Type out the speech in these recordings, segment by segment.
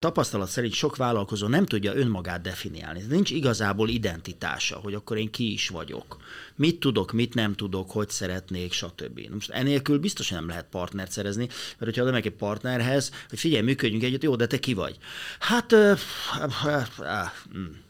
Tapasztalat szerint sok vállalkozó nem tudja önmagát definiálni. Nincs igazából identitása, hogy akkor én ki is vagyok. Mit tudok, mit nem tudok, hogy szeretnék, stb. Most enélkül biztosan nem lehet partnert szerezni, mert hogyha oda egy partnerhez, hogy figyelj, működjünk együtt, jó, de te ki vagy? Hát, uh, uh, uh, uh,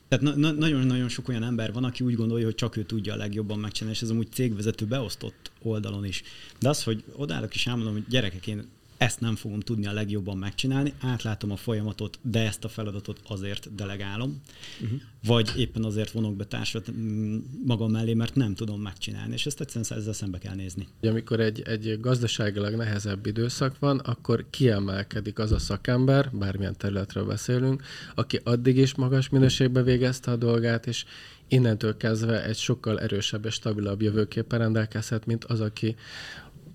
tehát na- nagyon-nagyon sok olyan ember van, aki úgy gondolja, hogy csak ő tudja a legjobban megcsinálni, és ez amúgy cégvezető beosztott oldalon is. De az, hogy odállok és elmondom, hogy gyerekek, én ezt nem fogom tudni a legjobban megcsinálni, átlátom a folyamatot, de ezt a feladatot azért delegálom, uh-huh. vagy éppen azért vonok be társat mm, magam mellé, mert nem tudom megcsinálni, és ezt egyszerűen ezzel szembe kell nézni. Amikor egy, egy gazdaságilag nehezebb időszak van, akkor kiemelkedik az a szakember, bármilyen területről beszélünk, aki addig is magas minőségbe végezte a dolgát, és innentől kezdve egy sokkal erősebb és stabilabb jövőképpen rendelkezhet, mint az, aki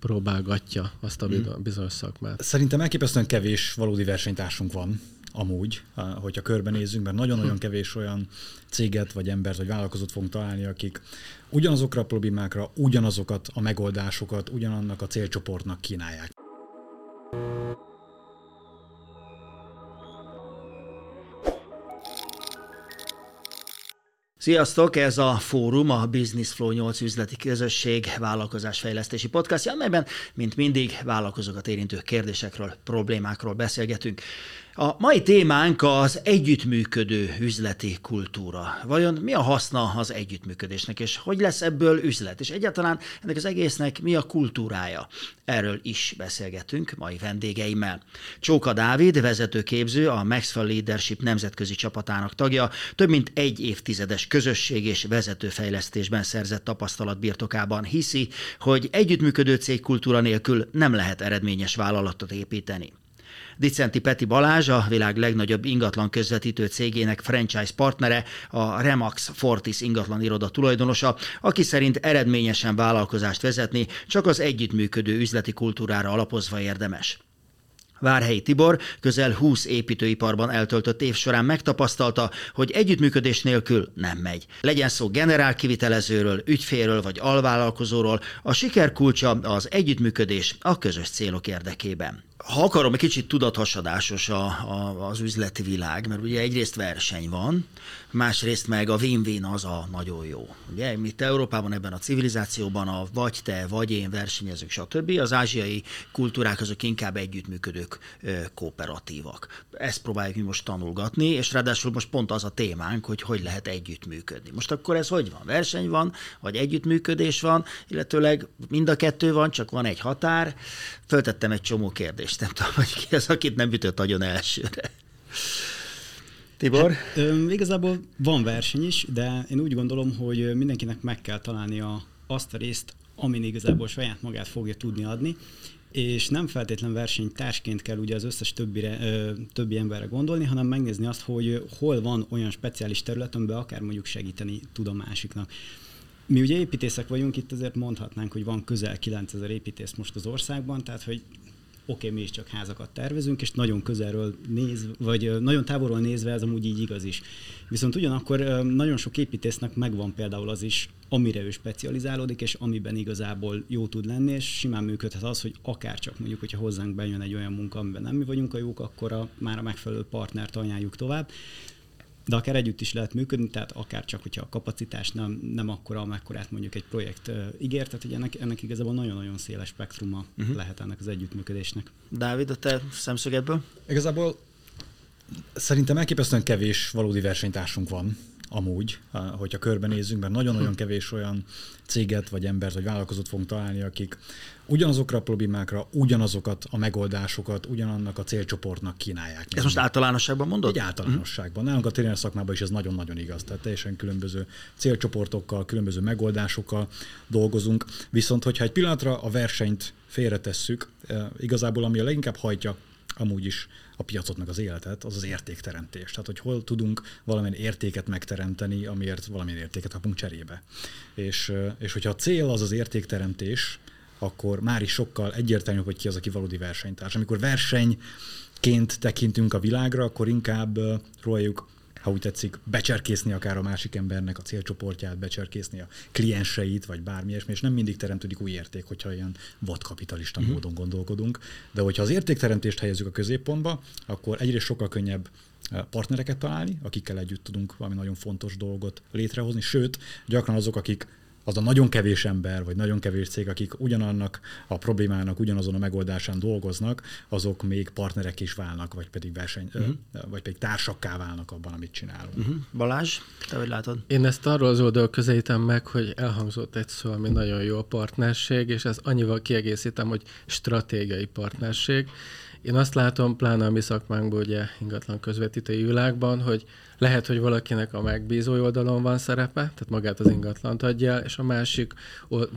próbálgatja azt a hmm. bizonyos szakmát. Szerintem elképesztően kevés valódi versenytársunk van, amúgy, hogyha körbenézzünk, mert nagyon-nagyon kevés olyan céget, vagy embert, vagy vállalkozót fogunk találni, akik ugyanazokra a problémákra, ugyanazokat a megoldásokat, ugyanannak a célcsoportnak kínálják. Sziasztok! Ez a fórum, a Business Flow 8 üzleti közösség vállalkozásfejlesztési podcastja, amelyben, mint mindig, vállalkozókat érintő kérdésekről, problémákról beszélgetünk. A mai témánk az együttműködő üzleti kultúra. Vajon mi a haszna az együttműködésnek, és hogy lesz ebből üzlet? És egyáltalán ennek az egésznek mi a kultúrája? Erről is beszélgetünk mai vendégeimmel. Csóka Dávid, vezetőképző, a Maxwell Leadership nemzetközi csapatának tagja, több mint egy évtizedes közösség és vezetőfejlesztésben szerzett tapasztalat birtokában hiszi, hogy együttműködő cégkultúra nélkül nem lehet eredményes vállalatot építeni. Dicenti Peti Balázs, a világ legnagyobb ingatlan közvetítő cégének franchise partnere, a Remax Fortis ingatlan iroda tulajdonosa, aki szerint eredményesen vállalkozást vezetni csak az együttműködő üzleti kultúrára alapozva érdemes. Várhelyi Tibor közel 20 építőiparban eltöltött év során megtapasztalta, hogy együttműködés nélkül nem megy. Legyen szó generál kivitelezőről, ügyfélről vagy alvállalkozóról, a siker kulcsa az együttműködés a közös célok érdekében ha akarom, egy kicsit tudathasadásos a, a, az üzleti világ, mert ugye egyrészt verseny van, másrészt meg a win-win az a nagyon jó. Ugye, mi Európában ebben a civilizációban a vagy te, vagy én versenyezünk, stb. Az ázsiai kultúrák azok inkább együttműködők, kooperatívak. Ezt próbáljuk mi most tanulgatni, és ráadásul most pont az a témánk, hogy hogy lehet együttműködni. Most akkor ez hogy van? Verseny van, vagy együttműködés van, illetőleg mind a kettő van, csak van egy határ. Föltettem egy csomó kérdést, nem tudom, hogy ki az, akit nem ütött agyon elsőre. Tibor? Hát, ö, igazából van verseny is, de én úgy gondolom, hogy mindenkinek meg kell találnia azt a részt, amin igazából saját magát fogja tudni adni, és nem feltétlen versenytársként kell ugye az összes többire, ö, többi emberre gondolni, hanem megnézni azt, hogy hol van olyan speciális terület, amiben akár mondjuk segíteni tud a másiknak. Mi ugye építészek vagyunk, itt azért mondhatnánk, hogy van közel 9000 építész most az országban, tehát hogy oké, mi is csak házakat tervezünk, és nagyon közelről néz, vagy nagyon távolról nézve ez amúgy így igaz is. Viszont ugyanakkor nagyon sok építésznek megvan például az is, amire ő specializálódik, és amiben igazából jó tud lenni, és simán működhet az, hogy akár csak mondjuk, hogyha hozzánk bejön egy olyan munka, amiben nem mi vagyunk a jók, akkor a, már a megfelelő partnert ajánljuk tovább de akár együtt is lehet működni, tehát akár csak, hogyha a kapacitás nem, nem akkora, amekkorát mondjuk egy projekt uh, ígér, tehát hogy ennek, ennek igazából nagyon-nagyon széles spektruma uh-huh. lehet ennek az együttműködésnek. Dávid, a te szemszögedből? Igazából szerintem elképesztően kevés valódi versenytársunk van amúgy, hogyha körbenézzünk, mert nagyon-nagyon kevés olyan céget, vagy embert, vagy vállalkozót fogunk találni, akik ugyanazokra a problémákra, ugyanazokat a megoldásokat, ugyanannak a célcsoportnak kínálják. Ez most általánosságban mondod? Egy általánosságban. Nálunk a tréner szakmában is ez nagyon-nagyon igaz. Tehát teljesen különböző célcsoportokkal, különböző megoldásokkal dolgozunk. Viszont, hogyha egy pillanatra a versenyt félretesszük, eh, igazából ami a leginkább hajtja amúgy is a piacot meg az életet, az az értékteremtés. Tehát, hogy hol tudunk valamilyen értéket megteremteni, amiért valamilyen értéket kapunk cserébe. És, és hogyha a cél az az értékteremtés, akkor már is sokkal egyértelműbb, hogy ki az, aki valódi versenytárs. Amikor versenyként tekintünk a világra, akkor inkább próbáljuk ha úgy tetszik, becserkészni akár a másik embernek a célcsoportját, becserkészni a klienseit, vagy bármi ilyesmi, és nem mindig teremtődik új érték, hogyha ilyen vadkapitalista uh-huh. módon gondolkodunk. De hogyha az értékteremtést helyezzük a középpontba, akkor egyrészt sokkal könnyebb partnereket találni, akikkel együtt tudunk valami nagyon fontos dolgot létrehozni, sőt, gyakran azok, akik az a nagyon kevés ember, vagy nagyon kevés cég, akik ugyanannak a problémának, ugyanazon a megoldásán dolgoznak, azok még partnerek is válnak, vagy pedig verseny, uh-huh. vagy pedig társakká válnak abban, amit csinálunk. Uh-huh. Balázs, te hogy látod? Én ezt arról az oldal közelítem meg, hogy elhangzott egy szó, ami nagyon jó a partnerség, és ez annyival kiegészítem, hogy stratégiai partnerség. Én azt látom, pláne a mi szakmánkból, ugye ingatlan közvetítői világban, hogy lehet, hogy valakinek a megbízó oldalon van szerepe, tehát magát az ingatlant adja el, és a másik,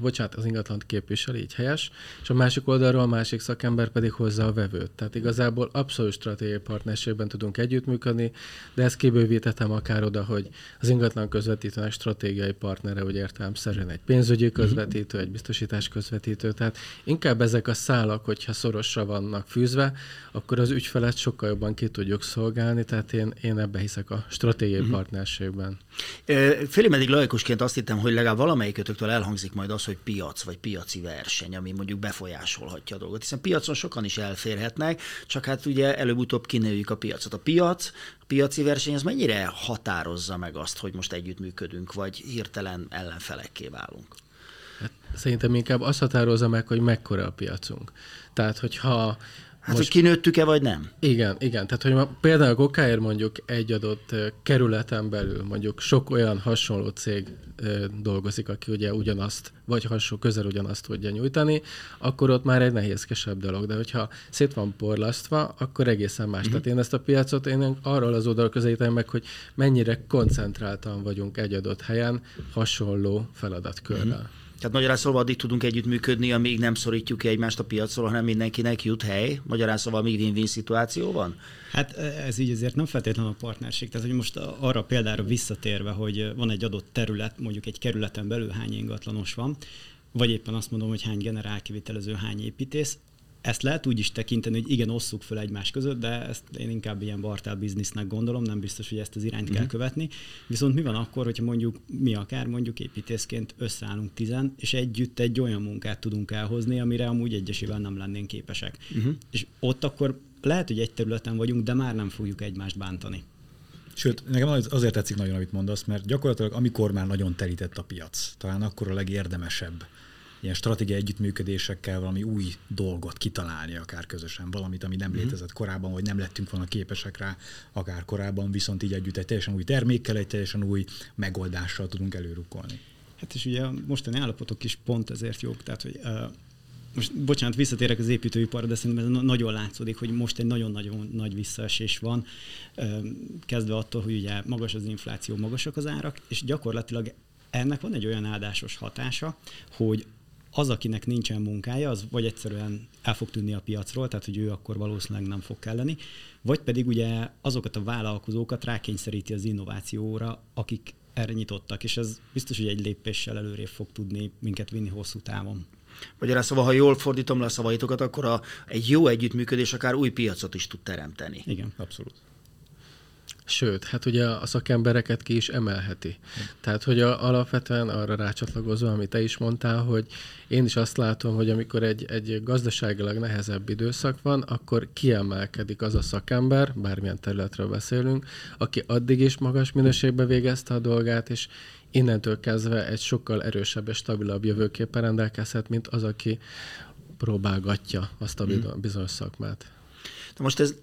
bocsánat, az ingatlant képvisel, így helyes, és a másik oldalról a másik szakember pedig hozza a vevőt. Tehát igazából abszolút stratégiai partnerségben tudunk együttműködni, de ezt kibővítettem akár oda, hogy az ingatlan közvetítőnek stratégiai partnere, úgy szerint egy pénzügyi közvetítő, egy biztosítás közvetítő, tehát inkább ezek a szálak, hogyha szorosra vannak fűzve, akkor az ügyfelet sokkal jobban ki tudjuk szolgálni, tehát én, én ebbe hiszek a stratégiai uh-huh. partnerségben. Félig meddig laikusként azt hittem, hogy legalább valamelyikötöktől elhangzik majd az, hogy piac vagy piaci verseny, ami mondjuk befolyásolhatja a dolgot. Hiszen piacon sokan is elférhetnek, csak hát ugye előbb-utóbb kinőjük a piacot. A piac, a piaci verseny az mennyire határozza meg azt, hogy most együttműködünk, vagy hirtelen ellenfelekké válunk? Hát, szerintem inkább azt határozza meg, hogy mekkora a piacunk. Tehát, hogyha Hát, Most, hogy kinőttük-e, vagy nem? Igen, igen. Tehát, hogy ma, például Gokáért mondjuk egy adott kerületen belül mondjuk sok olyan hasonló cég dolgozik, aki ugye ugyanazt, vagy hasonló, közel ugyanazt tudja nyújtani, akkor ott már egy nehézkesebb dolog. De hogyha szét van porlasztva, akkor egészen más. Uh-huh. Tehát én ezt a piacot én arról az oldal közelítem meg, hogy mennyire koncentráltan vagyunk egy adott helyen hasonló feladatkörrel. Uh-huh. Tehát magyarán szóval addig tudunk együttműködni, amíg nem szorítjuk ki egymást a piacról, hanem mindenkinek jut hely. Magyarán szóval még win-win szituáció van? Hát ez így azért nem feltétlenül a partnerség. Tehát, hogy most arra példára visszatérve, hogy van egy adott terület, mondjuk egy kerületen belül hány ingatlanos van, vagy éppen azt mondom, hogy hány generál hány építész, ezt lehet úgy is tekinteni, hogy igen, osszuk fel egymás között, de ezt én inkább ilyen bartál biznisznek gondolom, nem biztos, hogy ezt az irányt uh-huh. kell mhm. követni. Viszont mi van akkor, hogyha mondjuk mi akár mondjuk építészként összeállunk tizen, és együtt egy olyan munkát tudunk elhozni, amire amúgy egyesével nem lennénk képesek. Uh-huh. És ott akkor lehet, hogy egy területen vagyunk, de már nem fogjuk egymást bántani. Sőt, nekem azért tetszik nagyon, amit mondasz, mert gyakorlatilag amikor már nagyon telített a piac, talán akkor a legérdemesebb ilyen stratégiai együttműködésekkel valami új dolgot kitalálni, akár közösen, valamit, ami nem mm-hmm. létezett korábban, vagy nem lettünk volna képesek rá, akár korábban, viszont így együtt egy teljesen új termékkel, egy teljesen új megoldással tudunk előrukolni. Hát és ugye a mostani állapotok is pont ezért jók, tehát hogy uh, most bocsánat, visszatérek az építőiparra, de szerintem ez nagyon látszódik, hogy most egy nagyon-nagyon nagy visszaesés van, kezdve attól, hogy ugye magas az infláció, magasak az árak, és gyakorlatilag ennek van egy olyan áldásos hatása, hogy az, akinek nincsen munkája, az vagy egyszerűen el fog tűnni a piacról, tehát hogy ő akkor valószínűleg nem fog kelleni, vagy pedig ugye azokat a vállalkozókat rákényszeríti az innovációra, akik erre nyitottak, és ez biztos, hogy egy lépéssel előrébb fog tudni minket vinni hosszú távon. Magyarán szóval, ha jól fordítom le a szavaitokat, akkor a, egy jó együttműködés akár új piacot is tud teremteni. Igen, abszolút. Sőt, hát ugye a szakembereket ki is emelheti. Tehát, hogy a, alapvetően arra rácsatlakozva, amit te is mondtál, hogy én is azt látom, hogy amikor egy, egy gazdaságilag nehezebb időszak van, akkor kiemelkedik az a szakember, bármilyen területről beszélünk, aki addig is magas minőségbe végezte a dolgát, és innentől kezdve egy sokkal erősebb és stabilabb jövőképpen rendelkezhet, mint az, aki próbálgatja azt a hmm. bizonyos szakmát. Na most ez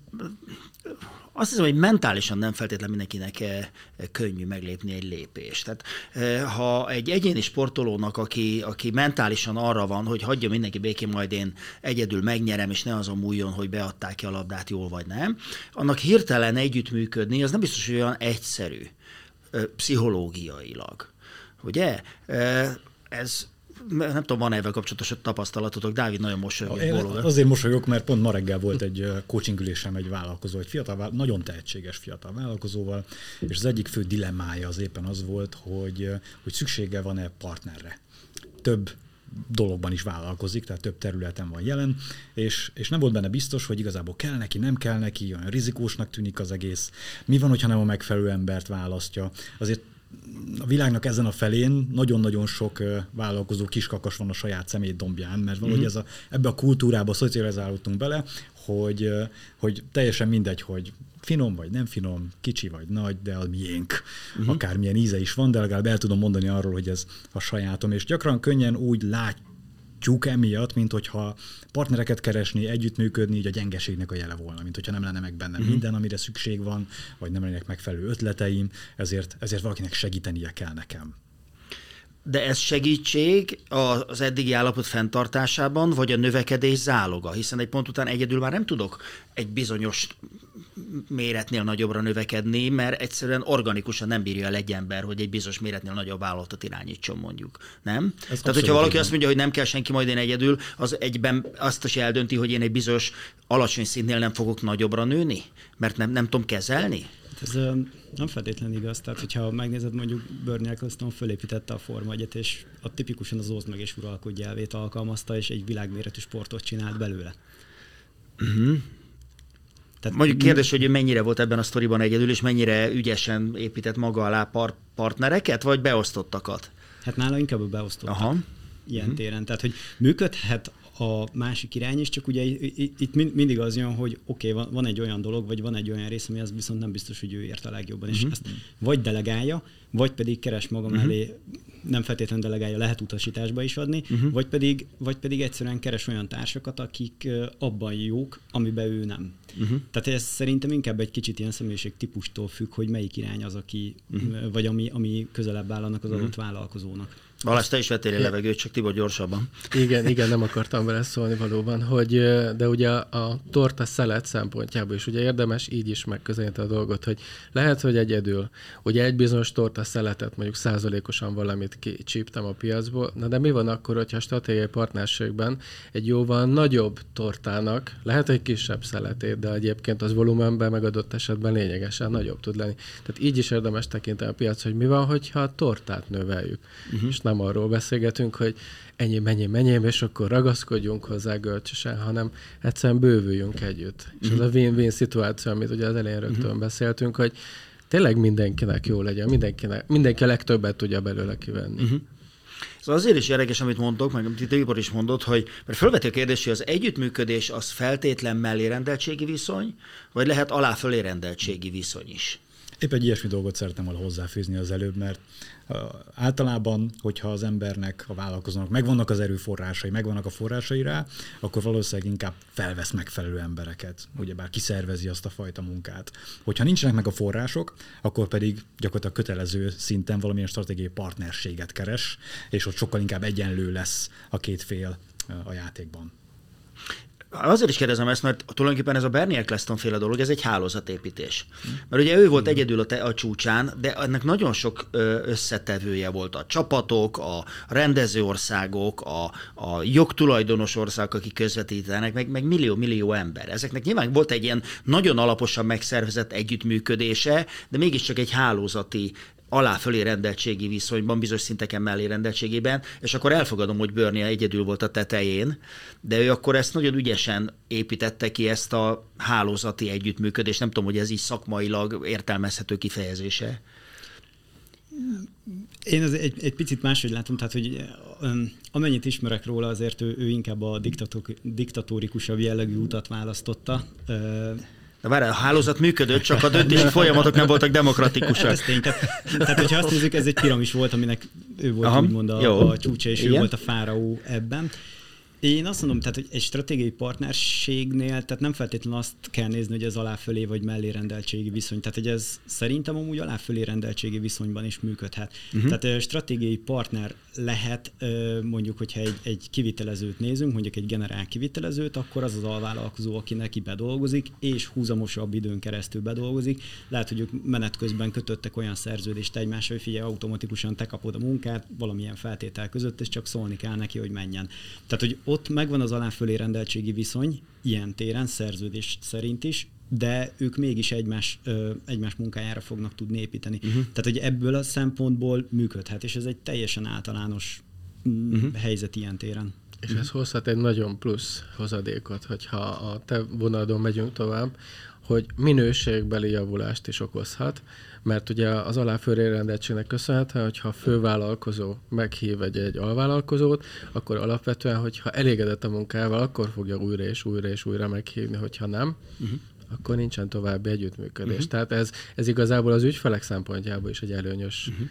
azt hiszem, hogy mentálisan nem feltétlenül mindenkinek eh, könnyű meglépni egy lépést. Tehát eh, ha egy egyéni sportolónak, aki, aki mentálisan arra van, hogy hagyja mindenki békén, majd én egyedül megnyerem, és ne azon múljon, hogy beadták ki a labdát jól vagy nem, annak hirtelen együttműködni, az nem biztos, hogy olyan egyszerű eh, pszichológiailag. Ugye? Ez nem tudom, van-e ezzel kapcsolatos tapasztalatotok? Dávid nagyon mosolyog. Azért mosolyog, mert pont ma reggel volt egy coaching ülésem egy vállalkozó, egy fiatal, nagyon tehetséges fiatal vállalkozóval, és az egyik fő dilemmája az éppen az volt, hogy, hogy szüksége van-e partnerre. Több dologban is vállalkozik, tehát több területen van jelen, és, és nem volt benne biztos, hogy igazából kell neki, nem kell neki, olyan rizikósnak tűnik az egész. Mi van, hogyha nem a megfelelő embert választja? Azért a világnak ezen a felén nagyon-nagyon sok vállalkozó kiskakas van a saját szemét dombján, mert valahogy mm-hmm. ez a, ebbe a kultúrába szocializálódtunk bele, hogy, hogy teljesen mindegy, hogy finom vagy nem finom, kicsi vagy nagy, de a miénk. Uh-huh. Akármilyen íze is van, de legalább el tudom mondani arról, hogy ez a sajátom. És gyakran könnyen úgy látjuk emiatt, mint hogyha partnereket keresni, együttműködni, így a gyengeségnek a jele volna, mint hogyha nem lenne meg bennem uh-huh. minden, amire szükség van, vagy nem lennének megfelelő ötleteim, ezért, ezért valakinek segítenie kell nekem. De ez segítség az eddigi állapot fenntartásában, vagy a növekedés záloga? Hiszen egy pont után egyedül már nem tudok egy bizonyos méretnél nagyobbra növekedni, mert egyszerűen organikusan nem bírja el egy ember, hogy egy bizonyos méretnél nagyobb vállalatot irányítson mondjuk. Nem? Ez Tehát, hogyha valaki azt mondja, hogy nem kell senki, majd én egyedül, az egyben azt is eldönti, hogy én egy bizonyos alacsony szintnél nem fogok nagyobbra nőni, mert nem, nem tudom kezelni. Ez nem feltétlenül igaz. Tehát, hogyha megnézed, mondjuk Bernie Eccleston fölépítette a Forma 1 és a tipikusan az oszd meg és uralkodj elvét alkalmazta, és egy világméretű sportot csinált belőle. Uh-huh. Tehát Mondjuk kérdés, hogy mennyire volt ebben a sztoriban egyedül, és mennyire ügyesen épített maga alá par- partnereket, vagy beosztottakat? Hát nála inkább a beosztottak. Aha. Ilyen uh-huh. téren. Tehát, hogy működhet a másik irány is, csak ugye itt mindig az jön, hogy oké, okay, van egy olyan dolog, vagy van egy olyan rész, ami az viszont nem biztos, hogy ő ért a legjobban, uh-huh. és mhm. ezt vagy delegálja, vagy pedig keres maga uh-huh. mellé, nem feltétlenül delegálja, lehet utasításba is adni, uh-huh. vagy, pedig, vagy pedig egyszerűen keres olyan társakat, akik abban jók, amiben ő nem. Uh-huh. Tehát ez szerintem inkább egy kicsit ilyen személyiség típustól függ, hogy melyik irány az, aki, uh-huh. vagy ami, ami közelebb áll annak az adott uh-huh. vállalkozónak. Balázs, te is vettél levegőt, csak Tibor gyorsabban. Igen, igen, nem akartam vele szólni valóban, hogy, de ugye a torta szelet szempontjából is ugye érdemes így is megközelíteni a dolgot, hogy lehet, hogy egyedül, ugye egy bizonyos torta szeletet mondjuk százalékosan valamit kicsíptem a piacból, na de mi van akkor, hogyha stratégiai partnerségben egy jóval nagyobb tortának, lehet, hogy kisebb szeletét, de egyébként az volumenben megadott esetben lényegesen nagyobb tud lenni. Tehát így is érdemes tekinteni a piac, hogy mi van, hogyha a tortát növeljük, uh-huh. és nem nem arról beszélgetünk, hogy ennyi, mennyi, mennyi, és akkor ragaszkodjunk hozzá görcsösen, hanem egyszerűen bővüljünk együtt. Mm-hmm. És ez a mhm. win-win szituáció, amit ugye az elején rögtön mm-hmm. beszéltünk, hogy tényleg mindenkinek jó legyen, mindenkinek, mindenki a legtöbbet tudja belőle kivenni. Mm-hmm. Ez azért is érdekes, amit mondtok, meg amit Tibor is mondott, hogy mert felveti a kérdés, hogy az együttműködés az feltétlen mellé rendeltségi viszony, vagy lehet alá-fölé rendeltségi viszony is? Épp egy ilyesmi dolgot szeretem volna hozzáfűzni az előbb, mert általában, hogyha az embernek, a vállalkozónak megvannak az erőforrásai, megvannak a forrásai rá, akkor valószínűleg inkább felvesz megfelelő embereket, ugyebár kiszervezi azt a fajta munkát. Hogyha nincsenek meg a források, akkor pedig gyakorlatilag kötelező szinten valamilyen stratégiai partnerséget keres, és ott sokkal inkább egyenlő lesz a két fél a játékban. Azért is kérdezem ezt, mert tulajdonképpen ez a Bernie Eccleston féle dolog, ez egy hálózatépítés. Mert ugye ő volt egyedül a, te, a csúcsán, de ennek nagyon sok összetevője volt. A csapatok, a rendező országok, a, a jogtulajdonos országok, akik közvetítenek, meg, meg millió-millió ember. Ezeknek nyilván volt egy ilyen nagyon alaposan megszervezett együttműködése, de mégiscsak egy hálózati alá-fölé rendeltségi viszonyban, bizonyos szinteken mellé rendeltségében, és akkor elfogadom, hogy Bernie egyedül volt a tetején, de ő akkor ezt nagyon ügyesen építette ki ezt a hálózati együttműködést. Nem tudom, hogy ez így szakmailag értelmezhető kifejezése. Én az egy, egy picit máshogy látom, tehát hogy amennyit ismerek róla, azért ő, ő inkább a diktatórikusabb jellegű utat választotta. De várj, a hálózat működött, csak a döntési folyamatok nem voltak demokratikusak. Ez tény. Tehát, tehát, hogyha azt nézzük, ez egy piramis volt, aminek ő volt Aha, úgymond a, a csúcsa, és Igen. ő volt a fáraó ebben. Én azt mondom, tehát, hogy egy stratégiai partnerségnél, tehát nem feltétlenül azt kell nézni, hogy ez aláfölé vagy mellé rendeltségi viszony. Tehát, hogy ez szerintem amúgy aláfölé rendeltségi viszonyban is működhet. Uh-huh. Tehát stratégiai partner lehet, mondjuk, hogyha egy, egy kivitelezőt nézünk, mondjuk egy generál kivitelezőt, akkor az az alvállalkozó, aki neki bedolgozik, és húzamosabb időn keresztül bedolgozik. Lehet, hogy ők menet közben kötöttek olyan szerződést egymással, hogy figyelj, automatikusan te kapod a munkát valamilyen feltétel között, és csak szólni kell neki, hogy menjen. Tehát, hogy ott megvan az aláfölé rendeltségi viszony, ilyen téren, szerződés szerint is, de ők mégis egymás, ö, egymás munkájára fognak tudni építeni. Uh-huh. Tehát, hogy ebből a szempontból működhet, és ez egy teljesen általános uh-huh. helyzet ilyen téren. És ez hozhat egy nagyon plusz hozadékot, hogyha a te vonalon megyünk tovább, hogy minőségbeli javulást is okozhat, mert ugye az aláfőré rendeltségnek köszönhetően, hogyha a fővállalkozó meghív egy, egy alvállalkozót, akkor alapvetően, hogyha elégedett a munkával, akkor fogja újra és újra és újra meghívni, hogyha nem, uh-huh. akkor nincsen további együttműködés. Uh-huh. Tehát ez, ez igazából az ügyfelek szempontjából is egy előnyös uh-huh.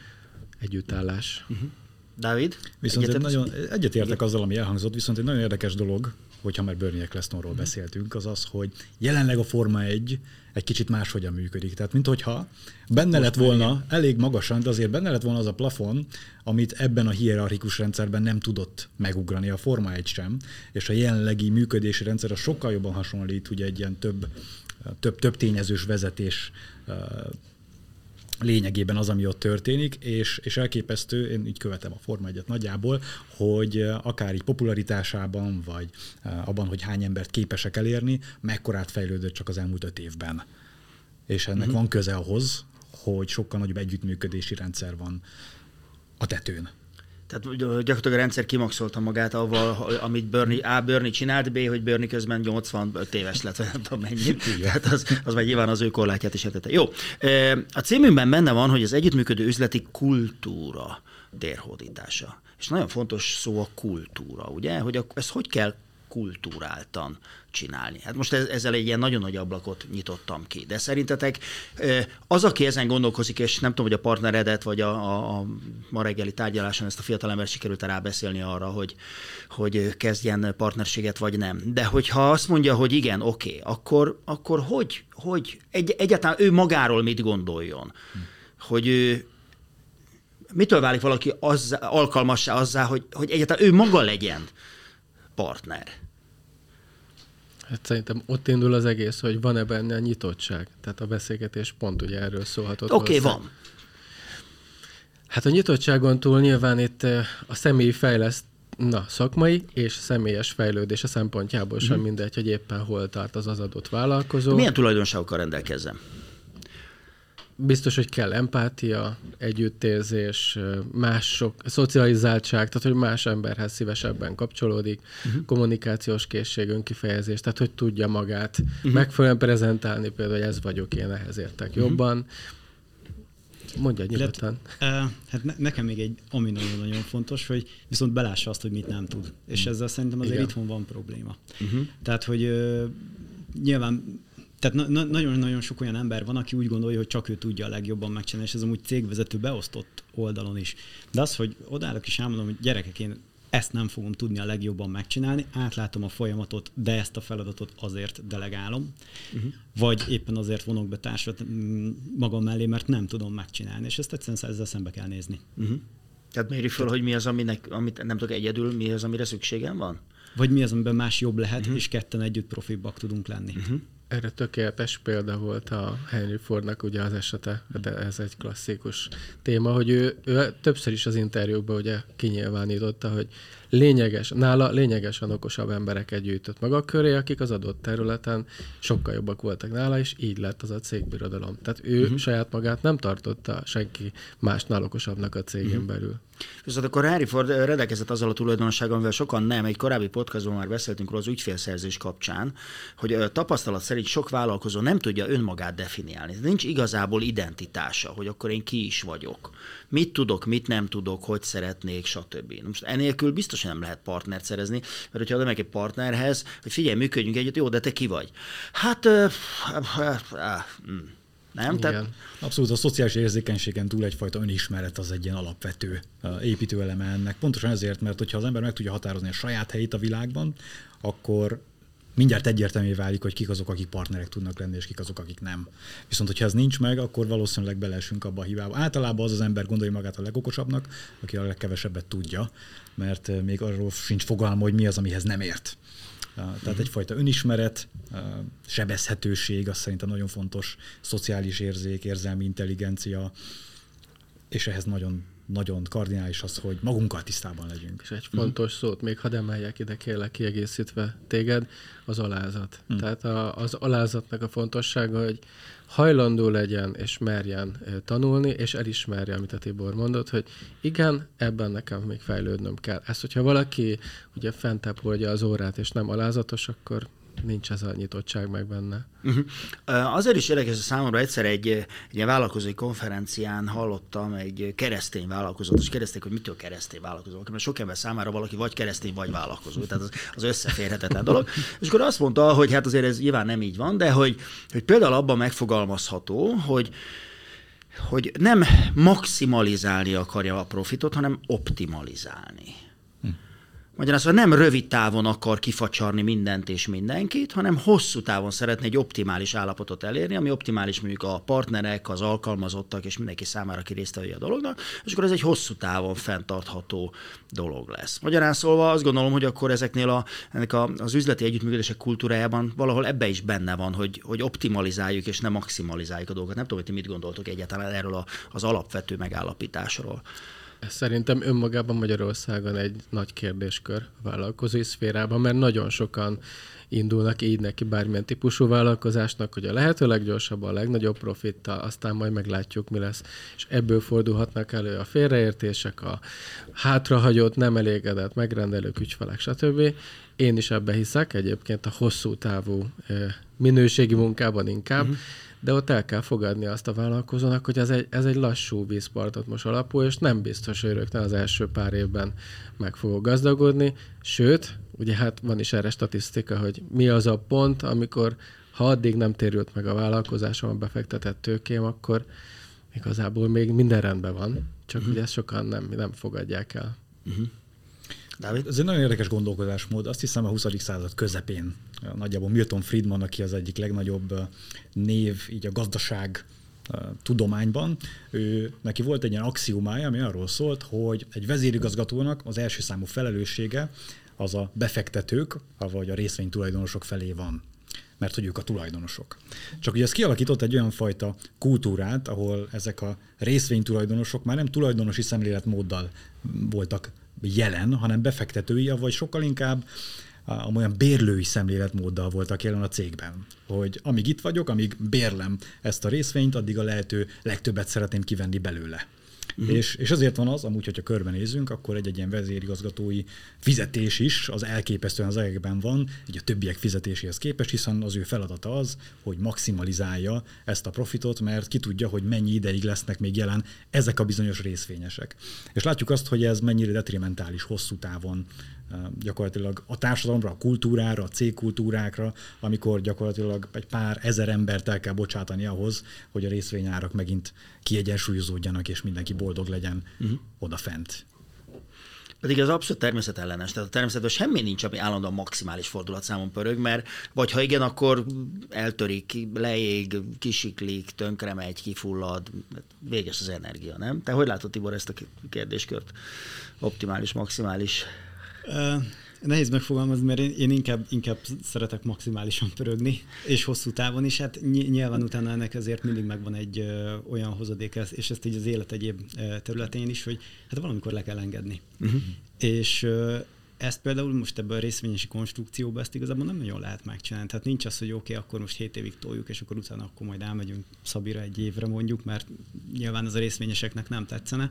együttállás. Uh-huh. Dávid? Viszont egy nagyon, egyetértek azzal, ami elhangzott, viszont egy nagyon érdekes dolog, hogyha már Bernie Ecclestonról beszéltünk, az az, hogy jelenleg a Forma 1 egy kicsit máshogyan működik. Tehát, mintha benne Most lett volna, igen. elég magasan, de azért benne lett volna az a plafon, amit ebben a hierarchikus rendszerben nem tudott megugrani a Forma 1 sem, és a jelenlegi működési rendszer a sokkal jobban hasonlít ugye egy ilyen több, több, több tényezős vezetés lényegében az, ami ott történik, és, és elképesztő, én így követem a Forma 1 nagyjából, hogy akár így popularitásában, vagy abban, hogy hány embert képesek elérni, mekkorát fejlődött csak az elmúlt öt évben. És ennek uh-huh. van köze ahhoz, hogy sokkal nagyobb együttműködési rendszer van a tetőn. Tehát gyakorlatilag a rendszer kimaxolta magát avval, amit Bernie, A. Bernie csinált, B. hogy Bernie közben 85 éves lett, vagy nem tudom mennyi. Tehát az, az már nyilván az ő korlátját is értette. Jó. A címünkben benne van, hogy az együttműködő üzleti kultúra térhódítása. És nagyon fontos szó a kultúra, ugye? Hogy ezt hogy kell kulturáltan csinálni. Hát most ezzel egy ilyen nagyon nagy ablakot nyitottam ki. De szerintetek az, aki ezen gondolkozik, és nem tudom, hogy a partneredet, vagy a, a, a ma reggeli tárgyaláson ezt a fiatalember sikerült rábeszélni arra, hogy, hogy kezdjen partnerséget, vagy nem. De hogyha azt mondja, hogy igen, oké, okay, akkor, akkor hogy, hogy egy, egyáltalán ő magáról mit gondoljon? Hm. Hogy ő, mitől válik valaki azzá, alkalmassá azzá, hogy, hogy egyáltalán ő maga legyen partner? Hát szerintem ott indul az egész, hogy van-e benne a nyitottság. Tehát a beszélgetés pont ugye erről szólhatott. Oké, okay, van. Hát a nyitottságon túl nyilván itt a személyi fejleszt, na, szakmai és személyes fejlődés a szempontjából sem mm. mindegy, hogy éppen hol tart az az adott vállalkozó. Milyen tulajdonságokkal rendelkezzem? Biztos, hogy kell empátia, együttérzés, mások, szocializáltság, tehát hogy más emberhez szívesebben kapcsolódik, uh-huh. kommunikációs készség, önkifejezés, tehát hogy tudja magát uh-huh. megfelelően prezentálni, például, hogy ez vagyok én, ehhez értek uh-huh. jobban. Mondja nyugodtan. uh, hát ne, nekem még egy, ami nagyon-nagyon fontos, hogy viszont belássa azt, hogy mit nem tud. És ezzel szerintem azért Igen. itthon van probléma. Uh-huh. Tehát, hogy uh, nyilván tehát na- nagyon-nagyon sok olyan ember van, aki úgy gondolja, hogy csak ő tudja a legjobban megcsinálni, és ez amúgy cégvezető beosztott oldalon is. De az, hogy odállok és elmondom, hogy gyerekek, én ezt nem fogom tudni a legjobban megcsinálni, átlátom a folyamatot, de ezt a feladatot azért delegálom, uh-huh. vagy éppen azért vonok be társat mm, magam mellé, mert nem tudom megcsinálni, és ezt egyszerűen ezzel szembe kell nézni. Uh-huh. Tehát méri föl, hogy mi az, aminek, amit nem tudok egyedül, mi az, amire szükségem van? Vagy mi az, amiben más jobb lehet, uh-huh. és ketten együtt profibbak tudunk lenni. Uh-huh. Erre tökéletes példa volt a Henry Fordnak ugye az esete, de ez egy klasszikus téma, hogy ő, ő többször is az interjúkban ugye kinyilvánította, hogy lényeges, nála lényegesen okosabb embereket gyűjtött maga köré, akik az adott területen sokkal jobbak voltak nála, és így lett az a cégbirodalom. Tehát ő uh-huh. saját magát nem tartotta senki másnál okosabbnak a cégén uh-huh. belül. Viszont akkor Harry Ford rendelkezett azzal a tulajdonsággal, amivel sokan nem. Egy korábbi podcastban már beszéltünk róla az ügyfélszerzés kapcsán, hogy tapasztalat szerint sok vállalkozó nem tudja önmagát definiálni. Nincs igazából identitása, hogy akkor én ki is vagyok. Mit tudok, mit nem tudok, hogy szeretnék, stb. Most enélkül biztos nem lehet partnert szerezni, mert hogyha oda egy partnerhez, hogy figyelj, működjünk együtt, jó, de te ki vagy? Hát, uh, uh, uh, uh, nem? Igen. Tehát... Abszolút a szociális érzékenységen túl egyfajta önismeret az egy ilyen alapvető építőeleme ennek. Pontosan ezért, mert hogyha az ember meg tudja határozni a saját helyét a világban, akkor mindjárt egyértelmű válik, hogy kik azok, akik partnerek tudnak lenni, és kik azok, akik nem. Viszont, hogyha ez nincs meg, akkor valószínűleg belesünk abba a hibába. Általában az az ember gondolja magát a legokosabbnak, aki a legkevesebbet tudja, mert még arról sincs fogalma, hogy mi az, amihez nem ért. Tehát uh-huh. egyfajta önismeret, sebezhetőség, az szerintem nagyon fontos, szociális érzék, érzelmi intelligencia, és ehhez nagyon nagyon kardinális az, hogy magunkkal tisztában legyünk. És egy fontos szót még hadd emeljek ide, kérlek kiegészítve téged, az alázat. Hmm. Tehát a, az alázatnak a fontossága, hogy hajlandó legyen és merjen tanulni, és elismerje, amit a Tibor mondott, hogy igen, ebben nekem még fejlődnöm kell. Ezt, hogyha valaki ugye fentebb hordja az órát, és nem alázatos, akkor nincs ez a nyitottság meg benne. Uh-huh. Azért is érdekes a számomra, egyszer egy, egy vállalkozói konferencián hallottam egy keresztény vállalkozót, és kérdezték, hogy mitől keresztény vállalkozó, mert sok ember számára valaki vagy keresztény, vagy vállalkozó, tehát az, az összeférhetetlen dolog. És akkor azt mondta, hogy hát azért ez nyilván nem így van, de hogy, hogy például abban megfogalmazható, hogy hogy nem maximalizálni akarja a profitot, hanem optimalizálni. Magyarán szóval nem rövid távon akar kifacsarni mindent és mindenkit, hanem hosszú távon szeretne egy optimális állapotot elérni, ami optimális mondjuk a partnerek, az alkalmazottak és mindenki számára, aki részt a dolognak, és akkor ez egy hosszú távon fenntartható dolog lesz. Magyarán szólva azt gondolom, hogy akkor ezeknél a, ennek a, az üzleti együttműködések kultúrájában valahol ebbe is benne van, hogy, hogy optimalizáljuk és nem maximalizáljuk a dolgokat. Nem tudom, hogy ti mit gondoltok egyáltalán erről a, az alapvető megállapításról. Ez szerintem önmagában Magyarországon egy nagy kérdéskör a vállalkozói szférában, mert nagyon sokan indulnak így neki bármilyen típusú vállalkozásnak, hogy a lehető leggyorsabban, a legnagyobb profittal, aztán majd meglátjuk, mi lesz. És ebből fordulhatnak elő a félreértések, a hátrahagyott, nem elégedett, megrendelők, ügyfelek, stb. Én is ebbe hiszek, egyébként a hosszú távú minőségi munkában inkább, uh-huh de ott el kell fogadni azt a vállalkozónak, hogy ez egy, ez egy lassú vízpartot most alapul, és nem biztos, hogy rögtön az első pár évben meg fogok gazdagodni, sőt, ugye hát van is erre statisztika, hogy mi az a pont, amikor ha addig nem térült meg a vállalkozásom, a befektetett tőkém, akkor igazából még minden rendben van, csak uh-huh. ugye ezt sokan nem, nem fogadják el. Uh-huh. Dávid? Ez egy nagyon érdekes gondolkodásmód. Azt hiszem a 20. század közepén nagyjából Milton Friedman, aki az egyik legnagyobb név így a gazdaság tudományban, ő, neki volt egy ilyen axiómája, ami arról szólt, hogy egy vezérigazgatónak az első számú felelőssége az a befektetők, vagy a részvénytulajdonosok felé van mert hogy ők a tulajdonosok. Csak ugye ez kialakított egy olyan fajta kultúrát, ahol ezek a részvénytulajdonosok már nem tulajdonosi szemléletmóddal voltak jelen, hanem befektetői, vagy sokkal inkább olyan bérlői szemléletmóddal voltak jelen a cégben. Hogy amíg itt vagyok, amíg bérlem ezt a részvényt, addig a lehető legtöbbet szeretném kivenni belőle. Uh-huh. És, és azért van az, amúgy, hogyha körbenézünk, akkor egy, egy ilyen vezérigazgatói fizetés is az elképesztően az egekben van, így a többiek fizetéséhez képest, hiszen az ő feladata az, hogy maximalizálja ezt a profitot, mert ki tudja, hogy mennyi ideig lesznek még jelen ezek a bizonyos részvényesek. És látjuk azt, hogy ez mennyire detrimentális hosszú távon gyakorlatilag a társadalomra, a kultúrára, a cégkultúrákra, amikor gyakorlatilag egy pár ezer embert el kell bocsátani ahhoz, hogy a részvényárak megint kiegyensúlyozódjanak, és mindenki boldog legyen uh-huh. odafent. Pedig az abszolút természetellenes. Tehát a természetben semmi nincs, ami állandóan maximális fordulatszámon pörög, mert vagy ha igen, akkor eltörik, leég, kisiklik, tönkre megy, kifullad, véges az energia, nem? Te hogy látod, Tibor, ezt a kérdéskört? Optimális, maximális nehéz megfogalmazni, mert én, én inkább, inkább szeretek maximálisan pörögni, és hosszú távon is. Hát nyilván utána ennek ezért mindig megvan egy ö, olyan hozadék, és ezt így az élet egyéb területén is, hogy hát valamikor le kell engedni. Uh-huh. És ö, ezt például most ebben a részvényesi konstrukcióban ezt igazából nem nagyon lehet megcsinálni. Tehát nincs az, hogy oké, okay, akkor most 7 évig toljuk, és akkor utána akkor majd elmegyünk Szabira egy évre mondjuk, mert nyilván ez a részvényeseknek nem tetszene,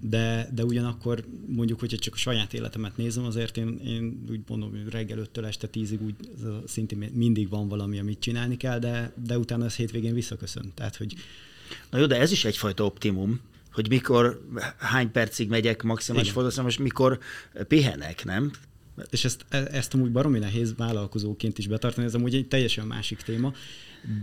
de, de ugyanakkor mondjuk, hogyha csak a saját életemet nézem, azért én, én úgy mondom, hogy reggel 5-től este 10-ig úgy szintén mindig van valami, amit csinálni kell, de, de utána ez hétvégén visszaköszön. Tehát, hogy Na jó, de ez is egyfajta optimum, hogy mikor, hány percig megyek maximális fordulatszám, és mikor pihenek, nem? És ezt, e, ezt amúgy baromi nehéz vállalkozóként is betartani, ez amúgy egy teljesen másik téma,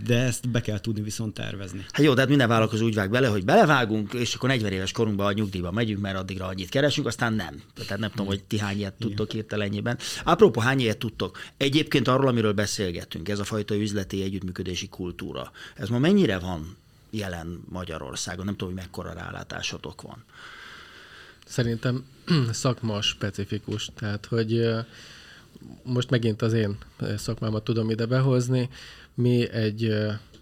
de ezt be kell tudni viszont tervezni. Hát jó, de hát minden vállalkozó úgy vág bele, hogy belevágunk, és akkor 40 éves korunkban a nyugdíjba megyünk, mert addigra annyit keresünk, aztán nem. Tehát nem tudom, hogy ti hány ilyet tudtok hirtelenjében. Apropó, hány ilyet tudtok? Egyébként arról, amiről beszélgettünk, ez a fajta üzleti együttműködési kultúra, ez ma mennyire van jelen Magyarországon? Nem tudom, hogy mekkora rálátásotok van. Szerintem szakma specifikus, tehát hogy most megint az én szakmámat tudom ide behozni. Mi egy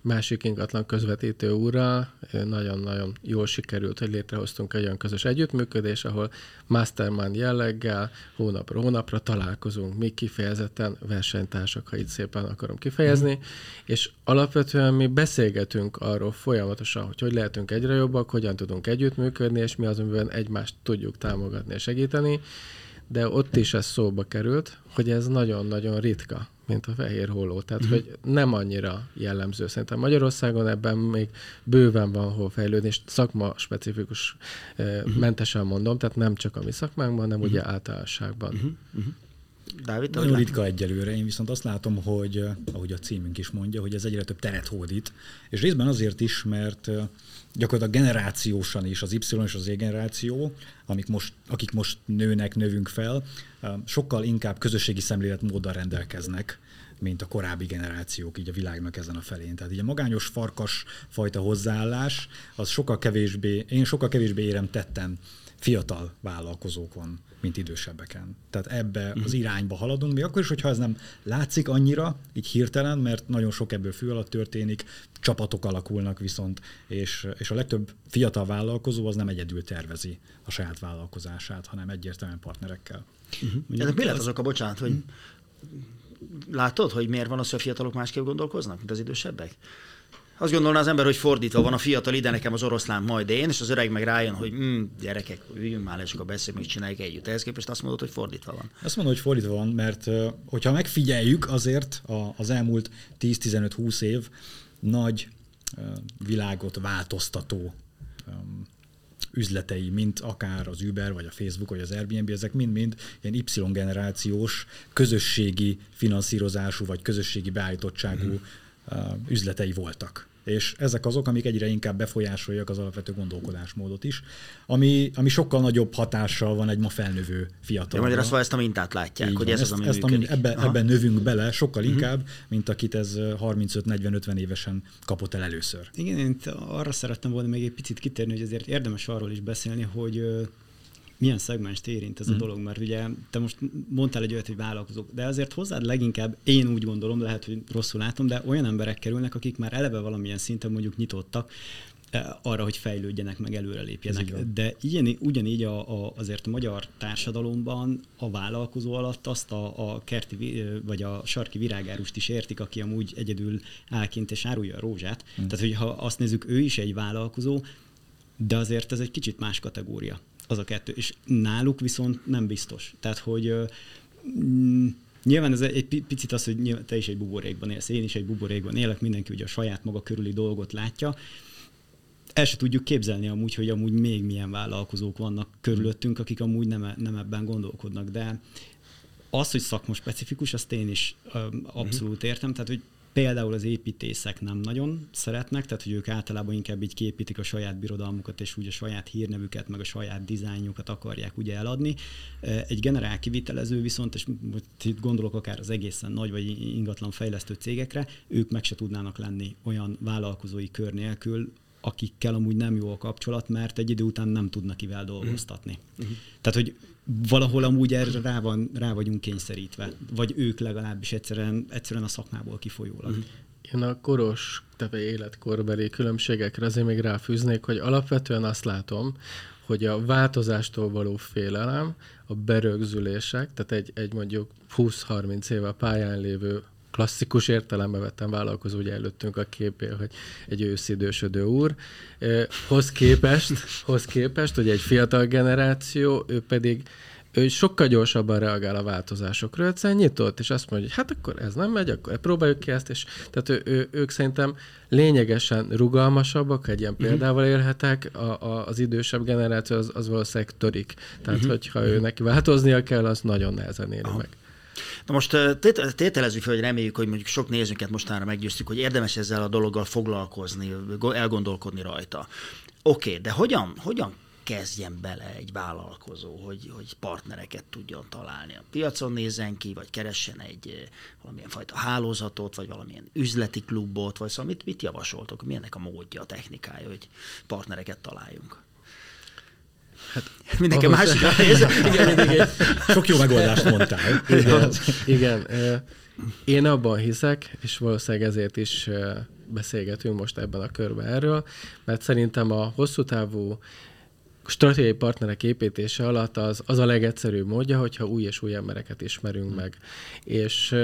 másik ingatlan közvetítő úrral nagyon-nagyon jól sikerült, hogy létrehoztunk egy olyan közös együttműködés, ahol mastermind jelleggel hónapra hónapra találkozunk, mi kifejezetten versenytársak, ha így szépen akarom kifejezni, mm. és alapvetően mi beszélgetünk arról folyamatosan, hogy hogy lehetünk egyre jobbak, hogyan tudunk együttműködni, és mi az, amiben egymást tudjuk támogatni és segíteni, de ott is ez szóba került, hogy ez nagyon-nagyon ritka, mint a fehér holló. Tehát, mm. hogy nem annyira jellemző. Szerintem Magyarországon ebben még bőven van hol fejlődni, és szakma specifikus mm. mentesen mondom, tehát nem csak a mi szakmánkban, hanem mm. ugye általánosságban. Mm. Mm. Dávid, Nagyon ritka egyelőre, én viszont azt látom, hogy ahogy a címünk is mondja, hogy ez egyre több teret hódít, és részben azért is, mert gyakorlatilag generációsan is az Y és az Z generáció, amik most, akik most nőnek, növünk fel, sokkal inkább közösségi szemléletmóddal rendelkeznek, mint a korábbi generációk így a világnak ezen a felén. Tehát így a magányos farkas fajta hozzáállás, az sokkal kevésbé, én sokkal kevésbé érem tetten fiatal vállalkozókon, mint idősebbeken. Tehát ebbe uh-huh. az irányba haladunk, még akkor is, hogyha ez nem látszik annyira, így hirtelen, mert nagyon sok ebből fő alatt történik, csapatok alakulnak viszont, és, és a legtöbb fiatal vállalkozó az nem egyedül tervezi a saját vállalkozását, hanem egyértelműen partnerekkel. Uh-huh. Ezek mi lehet azok a bocsánat, hogy uh-huh. látod, hogy miért van az, hogy a fiatalok másképp gondolkoznak, mint az idősebbek? Azt gondolná az ember, hogy fordítva van, a fiatal ide nekem az oroszlán, majd én, és az öreg meg rájön, hogy mm, gyerekek, üljünk már és akkor beszéljünk, még csináljuk együtt. Ehhez képest azt mondod, hogy fordítva van. Azt mondom, hogy fordítva van, mert hogyha megfigyeljük azért az elmúlt 10-15-20 év nagy világot változtató üzletei, mint akár az Uber, vagy a Facebook, vagy az Airbnb, ezek mind-mind ilyen Y-generációs, közösségi finanszírozású, vagy közösségi beállítottságú mm üzletei voltak. És ezek azok, amik egyre inkább befolyásolják az alapvető gondolkodásmódot is, ami, ami sokkal nagyobb hatással van egy ma felnövő fiatal. Magyarul ezt a mintát látják, Így hogy ez ezt, az, ami ezt, működik. Ebbe, ebben növünk bele sokkal uh-huh. inkább, mint akit ez 35-40-50 évesen kapott el először. Igen, én arra szerettem volna még egy picit kitérni, hogy azért érdemes arról is beszélni, hogy milyen szegmest érint ez a mm. dolog, mert ugye te most mondtál egy olyat, hogy vállalkozók, de azért hozzád leginkább, én úgy gondolom, lehet, hogy rosszul látom, de olyan emberek kerülnek, akik már eleve valamilyen szinten mondjuk nyitottak, eh, arra, hogy fejlődjenek, meg előrelépjenek. De ilyen, ugyanígy a, a, azért a magyar társadalomban a vállalkozó alatt azt a, a kerti vagy a sarki virágárust is értik, aki amúgy egyedül állként és árulja a rózsát. Mm. Tehát, hogyha azt nézzük, ő is egy vállalkozó, de azért ez egy kicsit más kategória az a kettő. És náluk viszont nem biztos. Tehát, hogy mm, Nyilván ez egy picit az, hogy nyilván te is egy buborékban élsz, én is egy buborékban élek, mindenki ugye a saját maga körüli dolgot látja. El se tudjuk képzelni amúgy, hogy amúgy még milyen vállalkozók vannak körülöttünk, akik amúgy nem, nem ebben gondolkodnak, de az, hogy szakma specifikus, azt én is abszolút értem, tehát hogy Például az építészek nem nagyon szeretnek, tehát hogy ők általában inkább így képítik a saját birodalmukat, és úgy a saját hírnevüket, meg a saját dizájnjukat akarják ugye eladni. Egy generál kivitelező viszont, és itt gondolok akár az egészen nagy vagy ingatlan fejlesztő cégekre, ők meg se tudnának lenni olyan vállalkozói kör nélkül, akikkel amúgy nem jó a kapcsolat, mert egy idő után nem tudnak kivel dolgoztatni. Uh-huh. Tehát, hogy valahol amúgy erre rá, van, rá vagyunk kényszerítve, vagy ők legalábbis egyszerűen, egyszerűen a szakmából kifolyólag. Uh-huh. Én a koros, tehát életkorbeli különbségekre azért még ráfűznék, hogy alapvetően azt látom, hogy a változástól való félelem, a berögzülések, tehát egy, egy mondjuk 20-30 éve pályán lévő klasszikus értelembe vettem vállalkozó, ugye előttünk a képé, hogy egy őszidősödő úr. Hoz képest, hoz képest, hogy egy fiatal generáció, ő pedig ő sokkal gyorsabban reagál a változásokra, egyszerűen nyitott, és azt mondja, hogy hát akkor ez nem megy, akkor próbáljuk ki ezt, és tehát ő, ő, ők szerintem lényegesen rugalmasabbak, egy ilyen uh-huh. példával élhetek, a, a, az idősebb generáció az, az valószínűleg törik. Tehát, uh-huh. hogyha ő neki változnia kell, az nagyon nehezen éri uh-huh. meg. Na most tételezzük fel, hogy reméljük, hogy mondjuk sok nézőket mostanra meggyőztük, hogy érdemes ezzel a dologgal foglalkozni, elgondolkodni rajta. Oké, okay, de hogyan, hogyan kezdjen bele egy vállalkozó, hogy, hogy partnereket tudjon találni. A piacon nézzen ki, vagy keressen egy valamilyen fajta hálózatot, vagy valamilyen üzleti klubot, vagy szóval mit, mit javasoltok, milyennek a módja, a technikája, hogy partnereket találjunk? Hát, Mindenki másik a igen, igen. Sok jó megoldást mondtál. Igen, igen. Én abban hiszek, és valószínűleg ezért is beszélgetünk most ebben a körben erről, mert szerintem a hosszú távú stratégiai partnerek építése alatt az, az a legegyszerűbb módja, hogyha új és új embereket ismerünk meg. És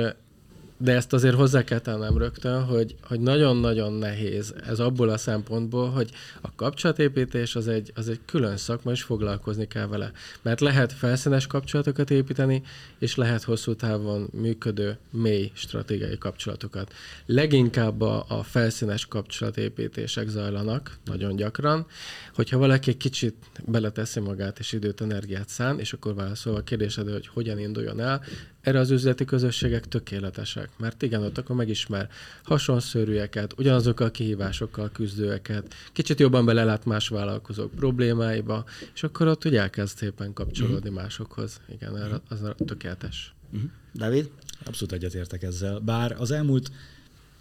de ezt azért hozzá kell tennem rögtön, hogy, hogy nagyon-nagyon nehéz ez abból a szempontból, hogy a kapcsolatépítés az egy, az egy külön szakma, és foglalkozni kell vele. Mert lehet felszínes kapcsolatokat építeni, és lehet hosszú távon működő, mély stratégiai kapcsolatokat. Leginkább a, a felszínes kapcsolatépítések zajlanak nagyon gyakran, hogyha valaki egy kicsit beleteszi magát és időt, energiát szán, és akkor válaszol a kérdésedre, hogy hogyan induljon el, erre az üzleti közösségek tökéletesek, mert igen, ott akkor megismer hasonszörűeket, ugyanazokkal a kihívásokkal küzdőeket, kicsit jobban belelát más vállalkozók problémáiba, és akkor ott ugye elkezd szépen kapcsolódni mm. másokhoz. Igen, erre az tökéletes. Mm. David? Abszolút egyetértek ezzel. Bár az elmúlt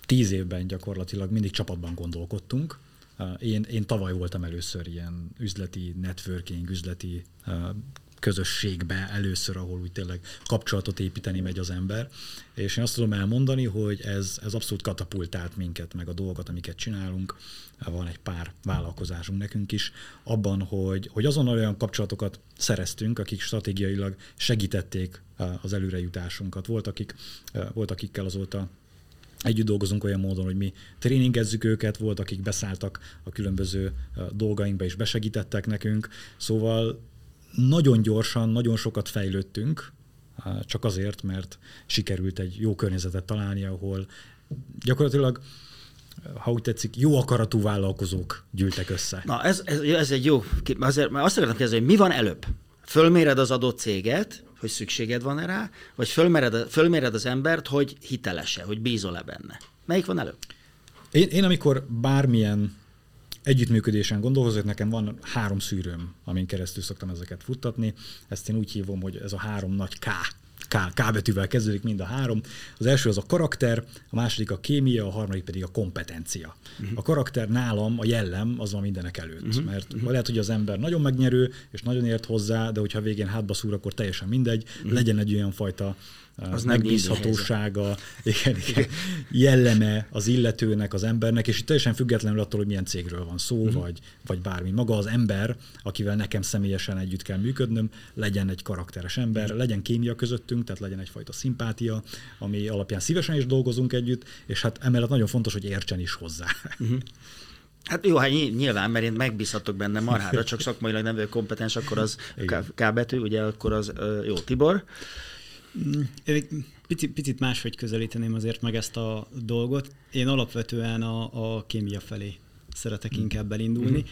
tíz évben gyakorlatilag mindig csapatban gondolkodtunk, én, én tavaly voltam először ilyen üzleti networking, üzleti közösségbe először, ahol úgy tényleg kapcsolatot építeni megy az ember. És én azt tudom elmondani, hogy ez, ez abszolút katapultált minket, meg a dolgokat, amiket csinálunk. Van egy pár vállalkozásunk nekünk is, abban, hogy, hogy azon olyan kapcsolatokat szereztünk, akik stratégiailag segítették az előrejutásunkat. Volt, akik, volt akikkel azóta együtt dolgozunk olyan módon, hogy mi tréningezzük őket, volt, akik beszálltak a különböző dolgainkba és besegítettek nekünk. Szóval nagyon gyorsan, nagyon sokat fejlődtünk, csak azért, mert sikerült egy jó környezetet találni, ahol gyakorlatilag ha úgy tetszik, jó akaratú vállalkozók gyűltek össze. Na, ez, ez, ez egy jó, azért, mert azt akartam kérdezni, hogy mi van előbb? Fölméred az adott céget, hogy szükséged van rá, vagy fölméred, fölméred az embert, hogy hitelese, hogy bízol-e benne? Melyik van előbb? Én, én amikor bármilyen együttműködésen gondolkozok, nekem van három szűrőm, amin keresztül szoktam ezeket futtatni. Ezt én úgy hívom, hogy ez a három nagy K. K, K betűvel kezdődik mind a három. Az első az a karakter, a második a kémia, a harmadik pedig a kompetencia. Uh-huh. A karakter nálam, a jellem az van mindenek előtt. Uh-huh. Mert uh-huh. lehet, hogy az ember nagyon megnyerő, és nagyon ért hozzá, de hogyha végén hátba szúr, akkor teljesen mindegy. Uh-huh. Legyen egy olyan fajta az megbízhatósága, igen, igen, jelleme az illetőnek, az embernek, és itt teljesen függetlenül attól, hogy milyen cégről van szó, uh-huh. vagy, vagy bármi. Maga az ember, akivel nekem személyesen együtt kell működnöm, legyen egy karakteres ember, uh-huh. legyen kémia közöttünk, tehát legyen egyfajta szimpátia, ami alapján szívesen is dolgozunk együtt, és hát emellett nagyon fontos, hogy értsen is hozzá. Uh-huh. Hát jó, hát nyilván, mert én megbízhatok benne marhára, csak szakmailag nem vagyok kompetens, akkor az K betű, ugye akkor az jó Tibor. Én picit, picit máshogy közelíteném azért meg ezt a dolgot. Én alapvetően a, a kémia felé szeretek mm. inkább elindulni.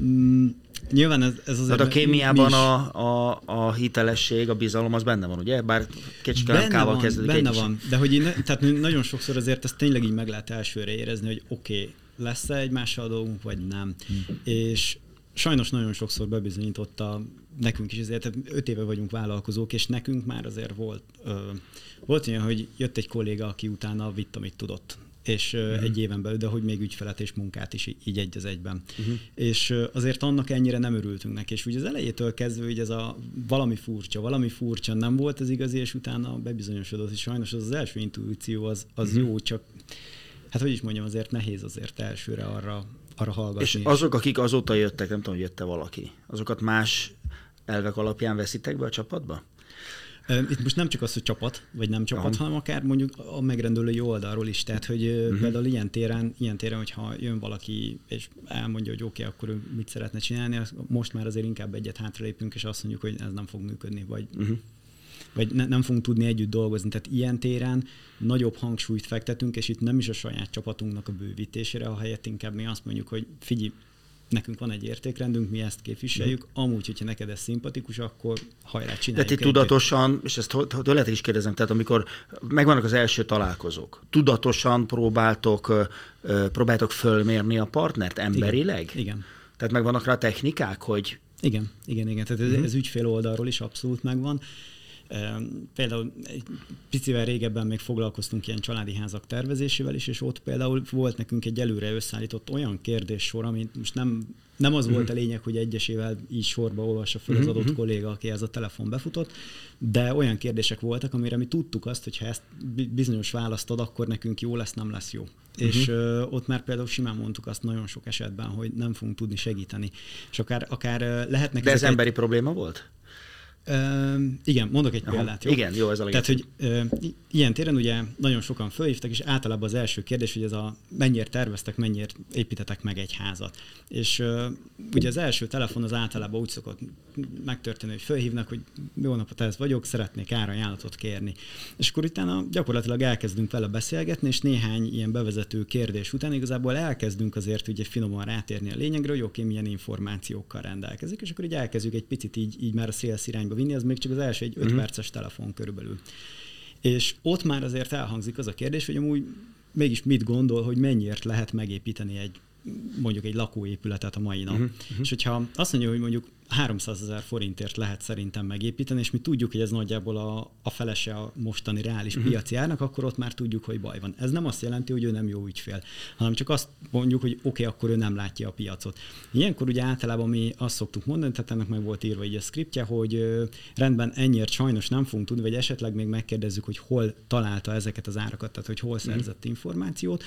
Mm. Nyilván ez, ez azért... Tehát a kémiában a, a, a hitelesség, a bizalom az benne van, ugye? Bár kicsit kával kezdődik. Benne van, de hogy én, tehát nagyon sokszor azért ezt tényleg így meg lehet elsőre érezni, hogy oké, okay, lesz-e egymással dolgunk, vagy nem. Hmm. És sajnos nagyon sokszor bebizonyította nekünk is azért, tehát öt éve vagyunk vállalkozók, és nekünk már azért volt, ö, volt olyan, hogy jött egy kolléga, aki utána vitt, amit tudott és uh-huh. egy éven belül, de hogy még ügyfelet és munkát is így egy az egyben. Uh-huh. És azért annak ennyire nem örültünk neki, és ugye az elejétől kezdve, hogy ez a valami furcsa, valami furcsa nem volt az igazi, és utána bebizonyosodott, és sajnos az, az első intuíció az, az uh-huh. jó, csak hát hogy is mondjam, azért nehéz azért elsőre arra, arra hallgatni. És azok, akik azóta jöttek, nem tudom, hogy jött-e valaki, azokat más elvek alapján veszitek be a csapatba? Itt most nem csak az, hogy csapat, vagy nem csapat, Aha. hanem akár mondjuk a megrendelői oldalról is. Tehát, hogy uh-huh. például ilyen téren, ilyen téren, hogyha jön valaki, és elmondja, hogy oké, okay, akkor ő mit szeretne csinálni, most már azért inkább egyet hátralépünk, és azt mondjuk, hogy ez nem fog működni, vagy uh-huh vagy ne, nem fogunk tudni együtt dolgozni. Tehát ilyen téren nagyobb hangsúlyt fektetünk, és itt nem is a saját csapatunknak a bővítésére, a helyett inkább mi azt mondjuk, hogy figyelj, nekünk van egy értékrendünk, mi ezt képviseljük, mm. amúgy, hogyha neked ez szimpatikus, akkor hajrá csináljuk. Tehát itt tudatosan, és ezt tőled is kérdezem, tehát amikor megvannak az első találkozók, tudatosan próbáltok, próbáltok fölmérni a partnert emberileg? Igen. igen. Tehát megvannak rá technikák, hogy... Igen, igen, igen. Tehát ez, mm. ez ügyfél oldalról is abszolút megvan Például egy picivel régebben még foglalkoztunk ilyen családi házak tervezésével is, és ott például volt nekünk egy előre összeállított olyan kérdéssor, amit most nem, nem az volt a lényeg, hogy egyesével így sorba olvassa fel az adott kolléga, aki ez a telefon befutott, de olyan kérdések voltak, amire mi tudtuk azt, hogy ha ezt bizonyos választ ad, akkor nekünk jó lesz, nem lesz jó. Uh-huh. És uh, ott már például simán mondtuk azt nagyon sok esetben, hogy nem fogunk tudni segíteni. És akár, akár lehetnek... De ez emberi egy... probléma volt? Igen, mondok egy Aha, példát. Jó? Igen, jó, ez a Tehát, hogy uh, ilyen téren ugye nagyon sokan fölhívtak, és általában az első kérdés, hogy ez a mennyire terveztek, mennyire építetek meg egy házat. És uh, ugye az első telefon az általában úgy szokott megtörténni, hogy fölhívnak, hogy jó napot, ez vagyok, szeretnék árajánlatot kérni. És akkor utána gyakorlatilag elkezdünk vele beszélgetni, és néhány ilyen bevezető kérdés után igazából elkezdünk azért ugye finoman rátérni a lényegre, hogy oké, milyen információkkal rendelkezik, és akkor így elkezdjük egy picit így, így már a szélsz irányba vinni, az még csak az első egy 5 uh-huh. perces telefon körülbelül. És ott már azért elhangzik az a kérdés, hogy amúgy mégis mit gondol, hogy mennyiért lehet megépíteni egy mondjuk egy lakóépületet a mai nap. Uh-huh. És hogyha azt mondja, hogy mondjuk 300 ezer forintért lehet szerintem megépíteni, és mi tudjuk, hogy ez nagyjából a, a felese a mostani reális uh-huh. piaci árnak, akkor ott már tudjuk, hogy baj van. Ez nem azt jelenti, hogy ő nem jó ügyfél, hanem csak azt mondjuk, hogy oké, okay, akkor ő nem látja a piacot. Ilyenkor ugye általában mi azt szoktuk mondani, tehát ennek meg volt írva így a skriptje, hogy rendben ennyire sajnos nem fogunk tudni, vagy esetleg még megkérdezzük, hogy hol találta ezeket az árakat, tehát hogy hol mhm. szerzett uh-huh. információt.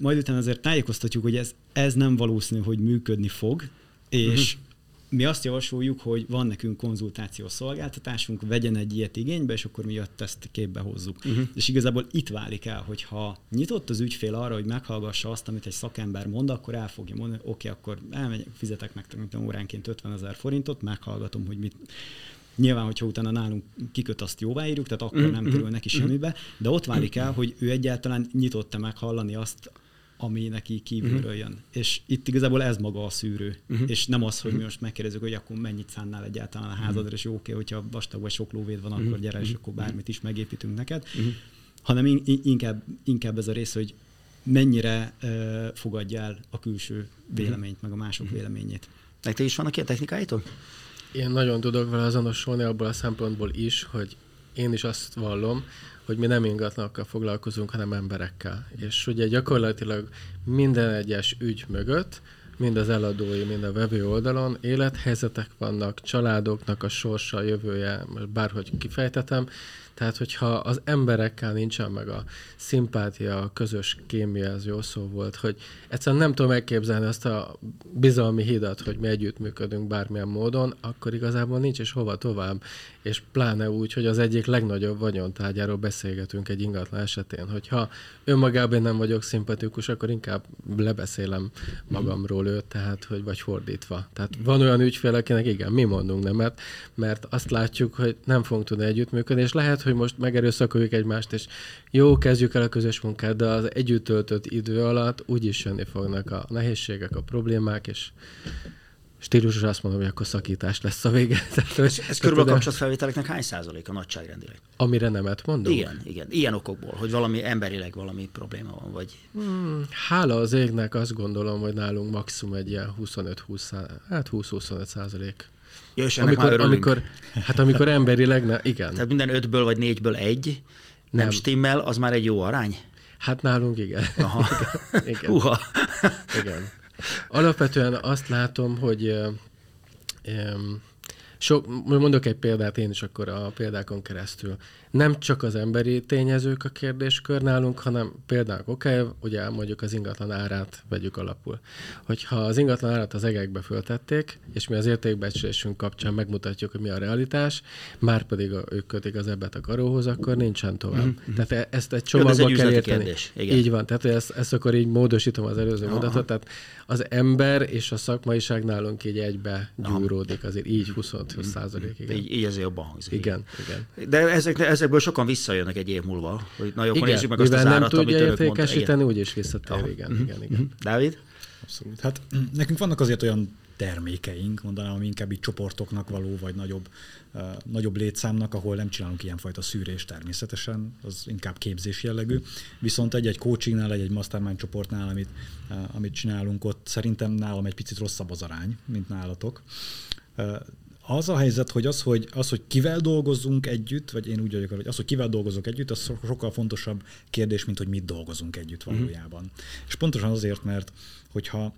Majd utána azért tájékoztatjuk, hogy ez, ez nem valószínű, hogy működni fog, és uh-huh mi azt javasoljuk, hogy van nekünk konzultációs szolgáltatásunk, vegyen egy ilyet igénybe, és akkor mi ezt képbe hozzuk. Uh-huh. És igazából itt válik el, hogy ha nyitott az ügyfél arra, hogy meghallgassa azt, amit egy szakember mond, akkor el fogja mondani, oké, okay, akkor elmegyek, fizetek meg óránként 50 ezer forintot, meghallgatom, hogy mit, Nyilván, hogyha utána nálunk kiköt, azt jóváírjuk, tehát akkor mm, nem kerül neki semmibe, de ott válik el, hogy ő egyáltalán nyitott-e meghallani azt, ami neki kívülről uh-huh. jön. És itt igazából ez maga a szűrő, uh-huh. és nem az, hogy mi most megkérdezzük, hogy akkor mennyit szánnál egyáltalán a házadra, uh-huh. és jó, oké, hogyha vastag vagy sok lóvéd van, akkor uh-huh. gyere, és akkor bármit is megépítünk neked, uh-huh. hanem in- inkább, inkább ez a rész, hogy mennyire uh, fogadja el a külső véleményt, meg a mások uh-huh. véleményét. Nektek is vannak ilyen technikáitok? Én nagyon tudok vele azonosulni abból a szempontból is, hogy én is azt vallom, hogy mi nem ingatlanokkal foglalkozunk, hanem emberekkel. És ugye gyakorlatilag minden egyes ügy mögött, mind az eladói, mind a vevő oldalon élethelyzetek vannak, családoknak a sorsa, a jövője, most bárhogy kifejtetem, tehát, hogyha az emberekkel nincsen meg a szimpátia, a közös kémia, ez jó szó volt, hogy egyszerűen nem tudom megképzelni azt a bizalmi hidat, hogy mi együttműködünk bármilyen módon, akkor igazából nincs is hova tovább. És pláne úgy, hogy az egyik legnagyobb vagyontárgyáról beszélgetünk egy ingatlan esetén, hogyha önmagában nem vagyok szimpatikus, akkor inkább lebeszélem magamról őt, tehát, hogy vagy fordítva. Tehát van olyan ügyfél, akinek igen, mi mondunk nemet, mert azt látjuk, hogy nem fogunk tudni együttműködni, és lehet, hogy most megerőszakoljuk egymást, és jó, kezdjük el a közös munkát, de az együtt töltött idő alatt úgyis jönni fognak a nehézségek, a problémák, és stílusos azt mondom, hogy akkor szakítás lesz a vége. Tehát, ez, ez körülbelül a kapcsolatfelvételeknek hány százalék a nagyságrendileg? Amire nemet mondunk? Igen, igen. Ilyen okokból, hogy valami emberileg valami probléma van, vagy... Hmm, hála az égnek azt gondolom, hogy nálunk maximum egy ilyen 25-20, hát 20-25 százalék Ja, és amikor, amikor, hát amikor emberileg, ne, igen. Tehát minden ötből vagy négyből egy nem, nem stimmel, az már egy jó arány? Hát nálunk igen. Aha. igen. igen. Uha. igen. Alapvetően azt látom, hogy um, sok, mondok egy példát én is akkor a példákon keresztül nem csak az emberi tényezők a kérdéskör nálunk, hanem például, oké, okay, ugye mondjuk az ingatlan árát vegyük alapul. Hogyha az ingatlan árát az egekbe föltették, és mi az értékbecsülésünk kapcsán megmutatjuk, hogy mi a realitás, már pedig a, ők kötik az ebbet a karóhoz, akkor nincsen tovább. Mm-hmm. Tehát e- ezt egy csomagba kell érteni. Kérdés. Igen. Így van, tehát ezt, ezt akkor így módosítom az előző Aha. mondatot, tehát az ember és a szakmaiság nálunk így egybe gyúródik, azért így 25 százalékig. Így, így ezért jobban hangzik. Igen, igen. De ezek, ezek ezekből sokan visszajönnek egy év múlva, hogy na jó, akkor nézzük meg azt az árat, nem tudja értékesíteni, úgyis visszatér, igen, igen, igen, igen. Mhm. Dávid? Abszolút. Hát nekünk vannak azért olyan termékeink, mondanám, ami inkább így csoportoknak való, vagy nagyobb, uh, nagyobb létszámnak, ahol nem csinálunk ilyenfajta szűrést természetesen, az inkább képzés jellegű. Viszont egy-egy coachingnál, egy-egy mastermind csoportnál, amit, uh, amit csinálunk, ott szerintem nálam egy picit rosszabb az arány, mint nálatok. Uh, Az a helyzet, hogy az, hogy, az, hogy kivel dolgozunk együtt, vagy én úgy vagyok, hogy az, hogy kivel dolgozok együtt, az sokkal fontosabb kérdés, mint hogy mit dolgozunk együtt mhm. valójában. Mm. És pontosan azért, mert hogyha,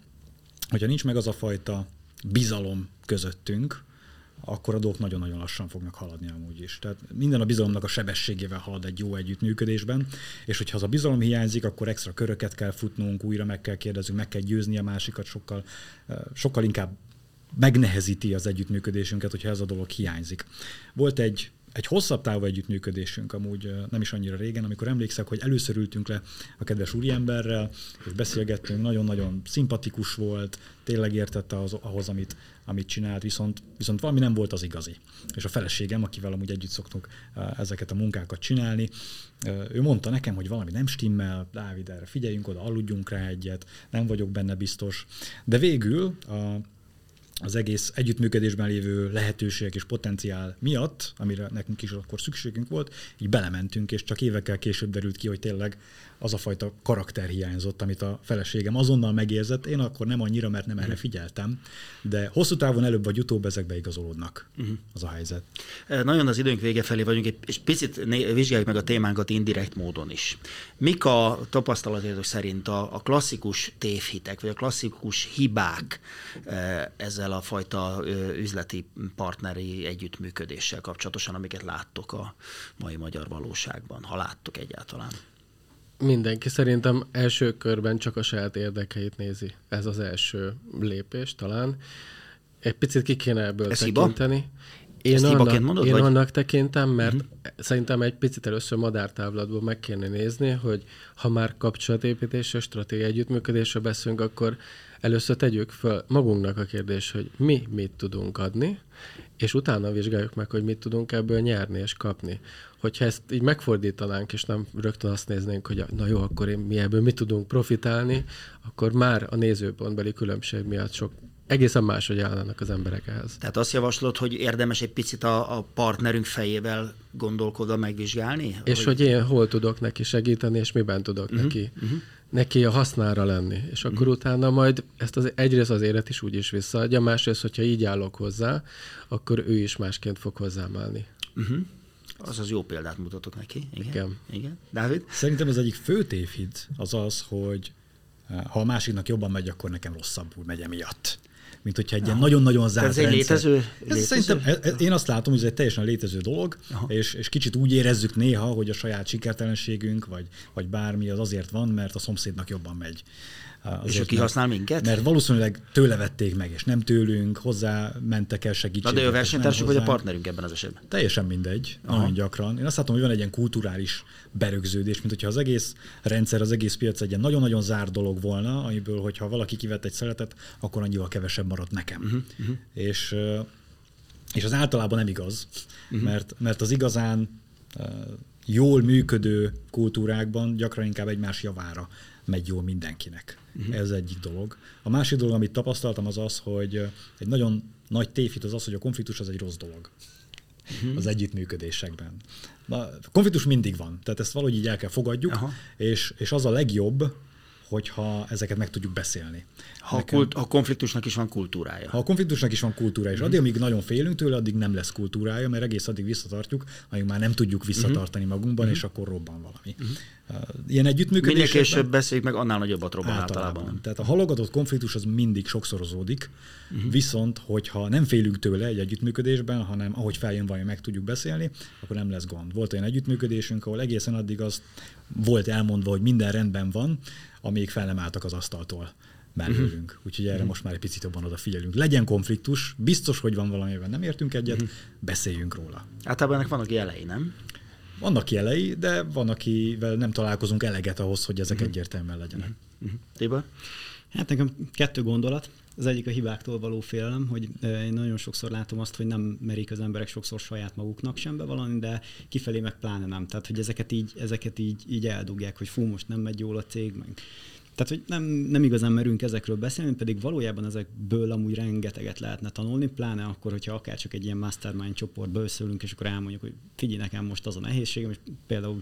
hogyha nincs meg az a fajta bizalom közöttünk, akkor a dolgok nagyon-nagyon lassan fognak haladni amúgy is. Tehát minden a bizalomnak a sebességével halad egy jó együttműködésben, és hogyha az a bizalom hiányzik, akkor extra köröket kell futnunk, újra meg kell kérdeznünk, meg kell győzni a másikat, sokkal, eh, sokkal inkább megnehezíti az együttműködésünket, hogyha ez a dolog hiányzik. Volt egy egy hosszabb távú együttműködésünk amúgy nem is annyira régen, amikor emlékszek, hogy először ültünk le a kedves úriemberrel, és beszélgettünk, nagyon-nagyon szimpatikus volt, tényleg értette az, ahhoz, amit, amit csinált, viszont, viszont valami nem volt az igazi. És a feleségem, akivel amúgy együtt szoktunk ezeket a munkákat csinálni, ő mondta nekem, hogy valami nem stimmel, Dávid, erre figyeljünk oda, aludjunk rá egyet, nem vagyok benne biztos. De végül a az egész együttműködésben lévő lehetőségek és potenciál miatt, amire nekünk is akkor szükségünk volt, így belementünk, és csak évekkel később derült ki, hogy tényleg az a fajta karakter hiányzott, amit a feleségem azonnal megérzett. Én akkor nem annyira, mert nem erre mhm. figyeltem, de hosszú távon előbb vagy utóbb ezek beigazolódnak uh-huh. az a helyzet. Nagyon az időnk vége felé vagyunk, és picit vizsgáljuk meg a témánkat indirekt módon is. Mik a tapasztalatok szerint a, a klasszikus tévhitek, vagy a klasszikus hibák ezzel a fajta üzleti partneri együttműködéssel kapcsolatosan, amiket láttok a mai magyar valóságban, ha láttok egyáltalán? Mindenki szerintem első körben csak a saját érdekeit nézi. Ez az első lépés talán. Egy picit ki kéne ebből Ez tekinteni. Hiba? Én, Ezt annak, mondod, én vagy? annak tekintem, mert uh-huh. szerintem egy picit először madártávlatból meg kéne nézni, hogy ha már kapcsolatépítésről, stratégiai együttműködésről beszélünk, akkor először tegyük fel magunknak a kérdés, hogy mi mit tudunk adni, és utána vizsgáljuk meg, hogy mit tudunk ebből nyerni és kapni. Hogyha ezt így megfordítanánk, és nem rögtön azt néznénk, hogy na jó, akkor én mi ebből mit tudunk profitálni, akkor már a nézőpontbeli különbség miatt sok egészen máshogy állnának az emberek ehhez. Tehát azt javaslod, hogy érdemes egy picit a, a partnerünk fejével gondolkodva megvizsgálni? És hogy... hogy én hol tudok neki segíteni, és miben tudok uh-huh, neki, uh-huh. Neki a hasznára lenni. És akkor uh-huh. utána majd ezt az, egyrészt az élet is úgy is visszaadja, másrészt, hogyha így állok hozzá, akkor ő is másként fog hozzám állni. Uh-huh. Az az jó példát mutatok neki. Igen. Igen. Igen. Dávid? Szerintem az egyik fő tévhit az az, hogy eh, ha a másiknak jobban megy, akkor nekem rosszabbul megy emiatt mint hogyha egy ilyen nagyon-nagyon zárt Ez egy létező? Ez létező? Szerintem ez, én azt látom, hogy ez egy teljesen létező dolog, és, és kicsit úgy érezzük néha, hogy a saját sikertelenségünk, vagy, vagy bármi az azért van, mert a szomszédnak jobban megy. Azért, és ő kihasznál minket? Mert valószínűleg tőle vették meg, és nem tőlünk, hozzá mentek el segítségét. Na de ő versenytársuk vagy a partnerünk ebben az esetben? Teljesen mindegy, Aha. nagyon gyakran. Én azt látom, hogy van egy ilyen kulturális berögződés, mint hogyha az egész rendszer, az egész piac egy ilyen nagyon-nagyon zárt dolog volna, amiből, hogyha valaki kivett egy szeretet, akkor annyival kevesebb maradt nekem. Uh-huh, uh-huh. És, és az általában nem igaz, uh-huh. mert, mert az igazán jól működő kultúrákban gyakran inkább egymás javára megy jól mindenkinek. Uh-huh. Ez egyik dolog. A másik dolog, amit tapasztaltam, az az, hogy egy nagyon nagy tévhit az az, hogy a konfliktus az egy rossz dolog uh-huh. az együttműködésekben. Na, konfliktus mindig van, tehát ezt valahogy így el kell fogadjuk, és, és az a legjobb, hogyha ezeket meg tudjuk beszélni. Ha, Nekem, kult, ha konfliktusnak is van kultúrája. Ha a konfliktusnak is van kultúrája, és mm. addig, amíg nagyon félünk tőle, addig nem lesz kultúrája, mert egész addig visszatartjuk, amíg már nem tudjuk visszatartani mm. magunkban, mm. és akkor robban valami. Mm. Ilyen együttműködés. Minél később beszéljük meg, annál nagyobbat robban általában. általában. Tehát a halogatott konfliktus az mindig sokszorozódik, uh-huh. viszont hogyha nem félünk tőle egy együttműködésben, hanem ahogy feljön valami, meg tudjuk beszélni, akkor nem lesz gond. Volt olyan együttműködésünk, ahol egészen addig az volt elmondva, hogy minden rendben van, amíg fel nem álltak az asztaltól mellőlünk. Uh-huh. Úgyhogy erre uh-huh. most már egy picit jobban odafigyelünk. Legyen konfliktus, biztos, hogy van valamiben nem értünk egyet, uh-huh. beszéljünk róla. Általában ennek vannak jelei, nem? Vannak jelei, de van, akivel nem találkozunk eleget ahhoz, hogy ezek uh-huh. egyértelműen legyenek. Uh-huh. Tibor? Hát nekem kettő gondolat. Az egyik a hibáktól való félelem, hogy én nagyon sokszor látom azt, hogy nem merik az emberek sokszor saját maguknak sem bevallani, de kifelé meg pláne nem. Tehát, hogy ezeket így, ezeket így, így eldugják, hogy fú, most nem megy jól a cég, meg tehát, hogy nem, nem igazán merünk ezekről beszélni, pedig valójában ezekből amúgy rengeteget lehetne tanulni, pláne akkor, hogyha akár csak egy ilyen mastermind csoportba összeülünk, és akkor elmondjuk, hogy figyelj nekem most az a nehézségem, és például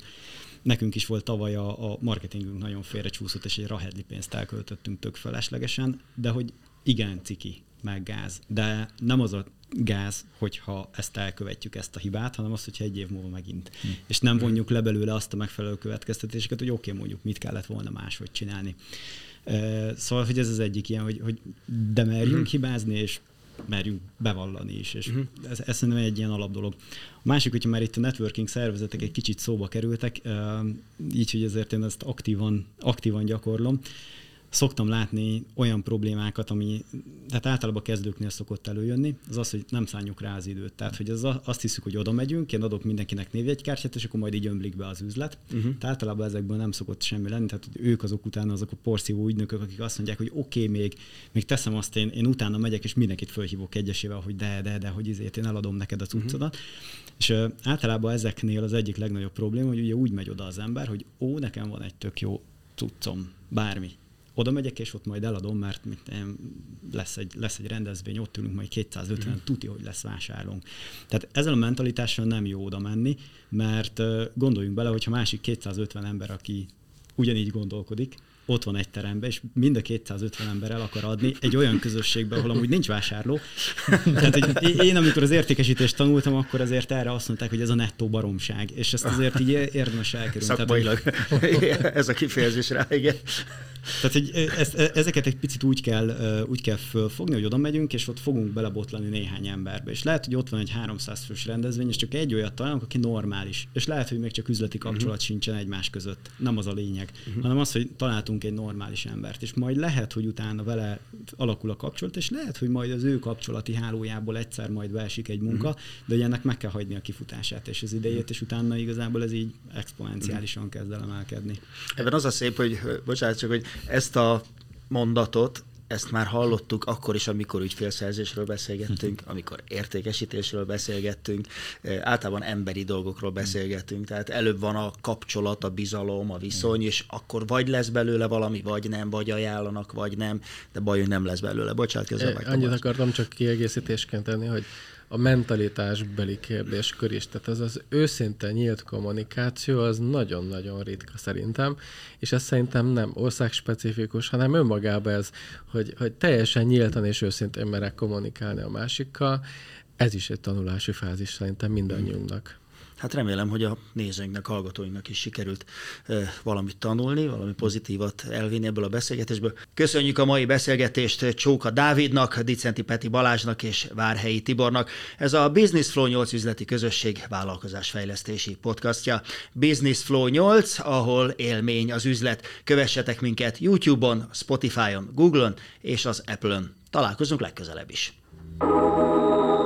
nekünk is volt tavaly a, a marketingünk nagyon félrecsúszott, és egy rahedli pénzt elköltöttünk tök feleslegesen, de hogy igen ciki, meg gáz. De nem az a gáz, hogyha ezt elkövetjük, ezt a hibát, hanem az, hogyha egy év múlva megint. Hm. És nem vonjuk le belőle azt a megfelelő következtetéseket, hogy oké, okay, mondjuk mit kellett volna máshogy csinálni. Szóval, hogy ez az egyik ilyen, hogy, hogy de merjünk hm. hibázni, és merjünk bevallani is, és uh-huh. ez, ez szerintem egy ilyen alapdolog. A másik, hogyha már itt a networking szervezetek egy kicsit szóba kerültek, így, hogy ezért én ezt aktívan, aktívan gyakorlom, szoktam látni olyan problémákat, ami tehát általában kezdőknél szokott előjönni, az az, hogy nem szálljuk rá az időt. Tehát, hogy az azt hiszük, hogy oda megyünk, én adok mindenkinek névjegykártyát, és akkor majd így ömlik be az üzlet. Uh-huh. Tehát általában ezekből nem szokott semmi lenni, tehát hogy ők azok utána azok a porszívó ügynökök, akik azt mondják, hogy oké, okay, még, még teszem azt, én, én utána megyek, és mindenkit fölhívok egyesével, hogy de, de, de, hogy izért én eladom neked a cuccodat. Uh-huh. És uh, általában ezeknél az egyik legnagyobb probléma, hogy ugye úgy megy oda az ember, hogy ó, nekem van egy tök jó cuccom, bármi oda megyek, és ott majd eladom, mert mit, nem, lesz, egy, lesz egy rendezvény, ott ülünk majd 250, mm. tuti, hogy lesz vásárlónk. Tehát ezzel a mentalitással nem jó oda menni, mert gondoljunk bele, hogyha másik 250 ember, aki ugyanígy gondolkodik, ott van egy teremben, és mind a 250 ember el akar adni egy olyan közösségbe, ahol amúgy nincs vásárló. Tehát hogy én, amikor az értékesítést tanultam, akkor azért erre azt mondták, hogy ez a nettó baromság, és ezt azért így érdemes elkerülni. Szakmailag. Tehát, hogy... ez a kifejezés rá, igen. Tehát, hogy ezt, ezeket egy picit úgy kell, úgy kell fölfogni, hogy oda megyünk, és ott fogunk belebotlani néhány emberbe. És lehet, hogy ott van egy 300 fős rendezvény, és csak egy olyat találunk, aki normális. És lehet, hogy még csak üzleti kapcsolat uh-huh. sincsen egymás között. Nem az a lényeg, uh-huh. hanem az, hogy találtunk egy normális embert. És majd lehet, hogy utána vele alakul a kapcsolat, és lehet, hogy majd az ő kapcsolati hálójából egyszer majd beesik egy munka, uh-huh. de ugye ennek meg kell hagyni a kifutását és az idejét, és utána igazából ez így exponenciálisan kezd el emelkedni. Ebben az a szép, hogy bocsánat, csak hogy ezt a mondatot, ezt már hallottuk akkor is, amikor ügyfélszerzésről beszélgettünk, amikor értékesítésről beszélgettünk, általában emberi dolgokról beszélgetünk, tehát előbb van a kapcsolat, a bizalom, a viszony, és akkor vagy lesz belőle valami, vagy nem, vagy ajánlanak, vagy nem, de baj, hogy nem lesz belőle. Bocsánat, közben Annyit akartam csak kiegészítésként tenni, hogy a mentalitásbeli kérdéskör is. Tehát ez az őszinte nyílt kommunikáció az nagyon-nagyon ritka szerintem, és ez szerintem nem országspecifikus, hanem önmagában ez, hogy, hogy teljesen nyíltan és őszintén merek kommunikálni a másikkal, ez is egy tanulási fázis szerintem mindannyiunknak. Hát remélem, hogy a nézőinknek, hallgatóinknak is sikerült valamit tanulni, valami pozitívat elvinni ebből a beszélgetésből. Köszönjük a mai beszélgetést Csóka Dávidnak, Dicenti Peti Balázsnak és Várhelyi Tibornak. Ez a Business Flow 8 üzleti közösség vállalkozásfejlesztési podcastja. Business Flow 8, ahol élmény az üzlet. Kövessetek minket YouTube-on, Spotify-on, Google-on és az Apple-on. Találkozunk legközelebb is. thank you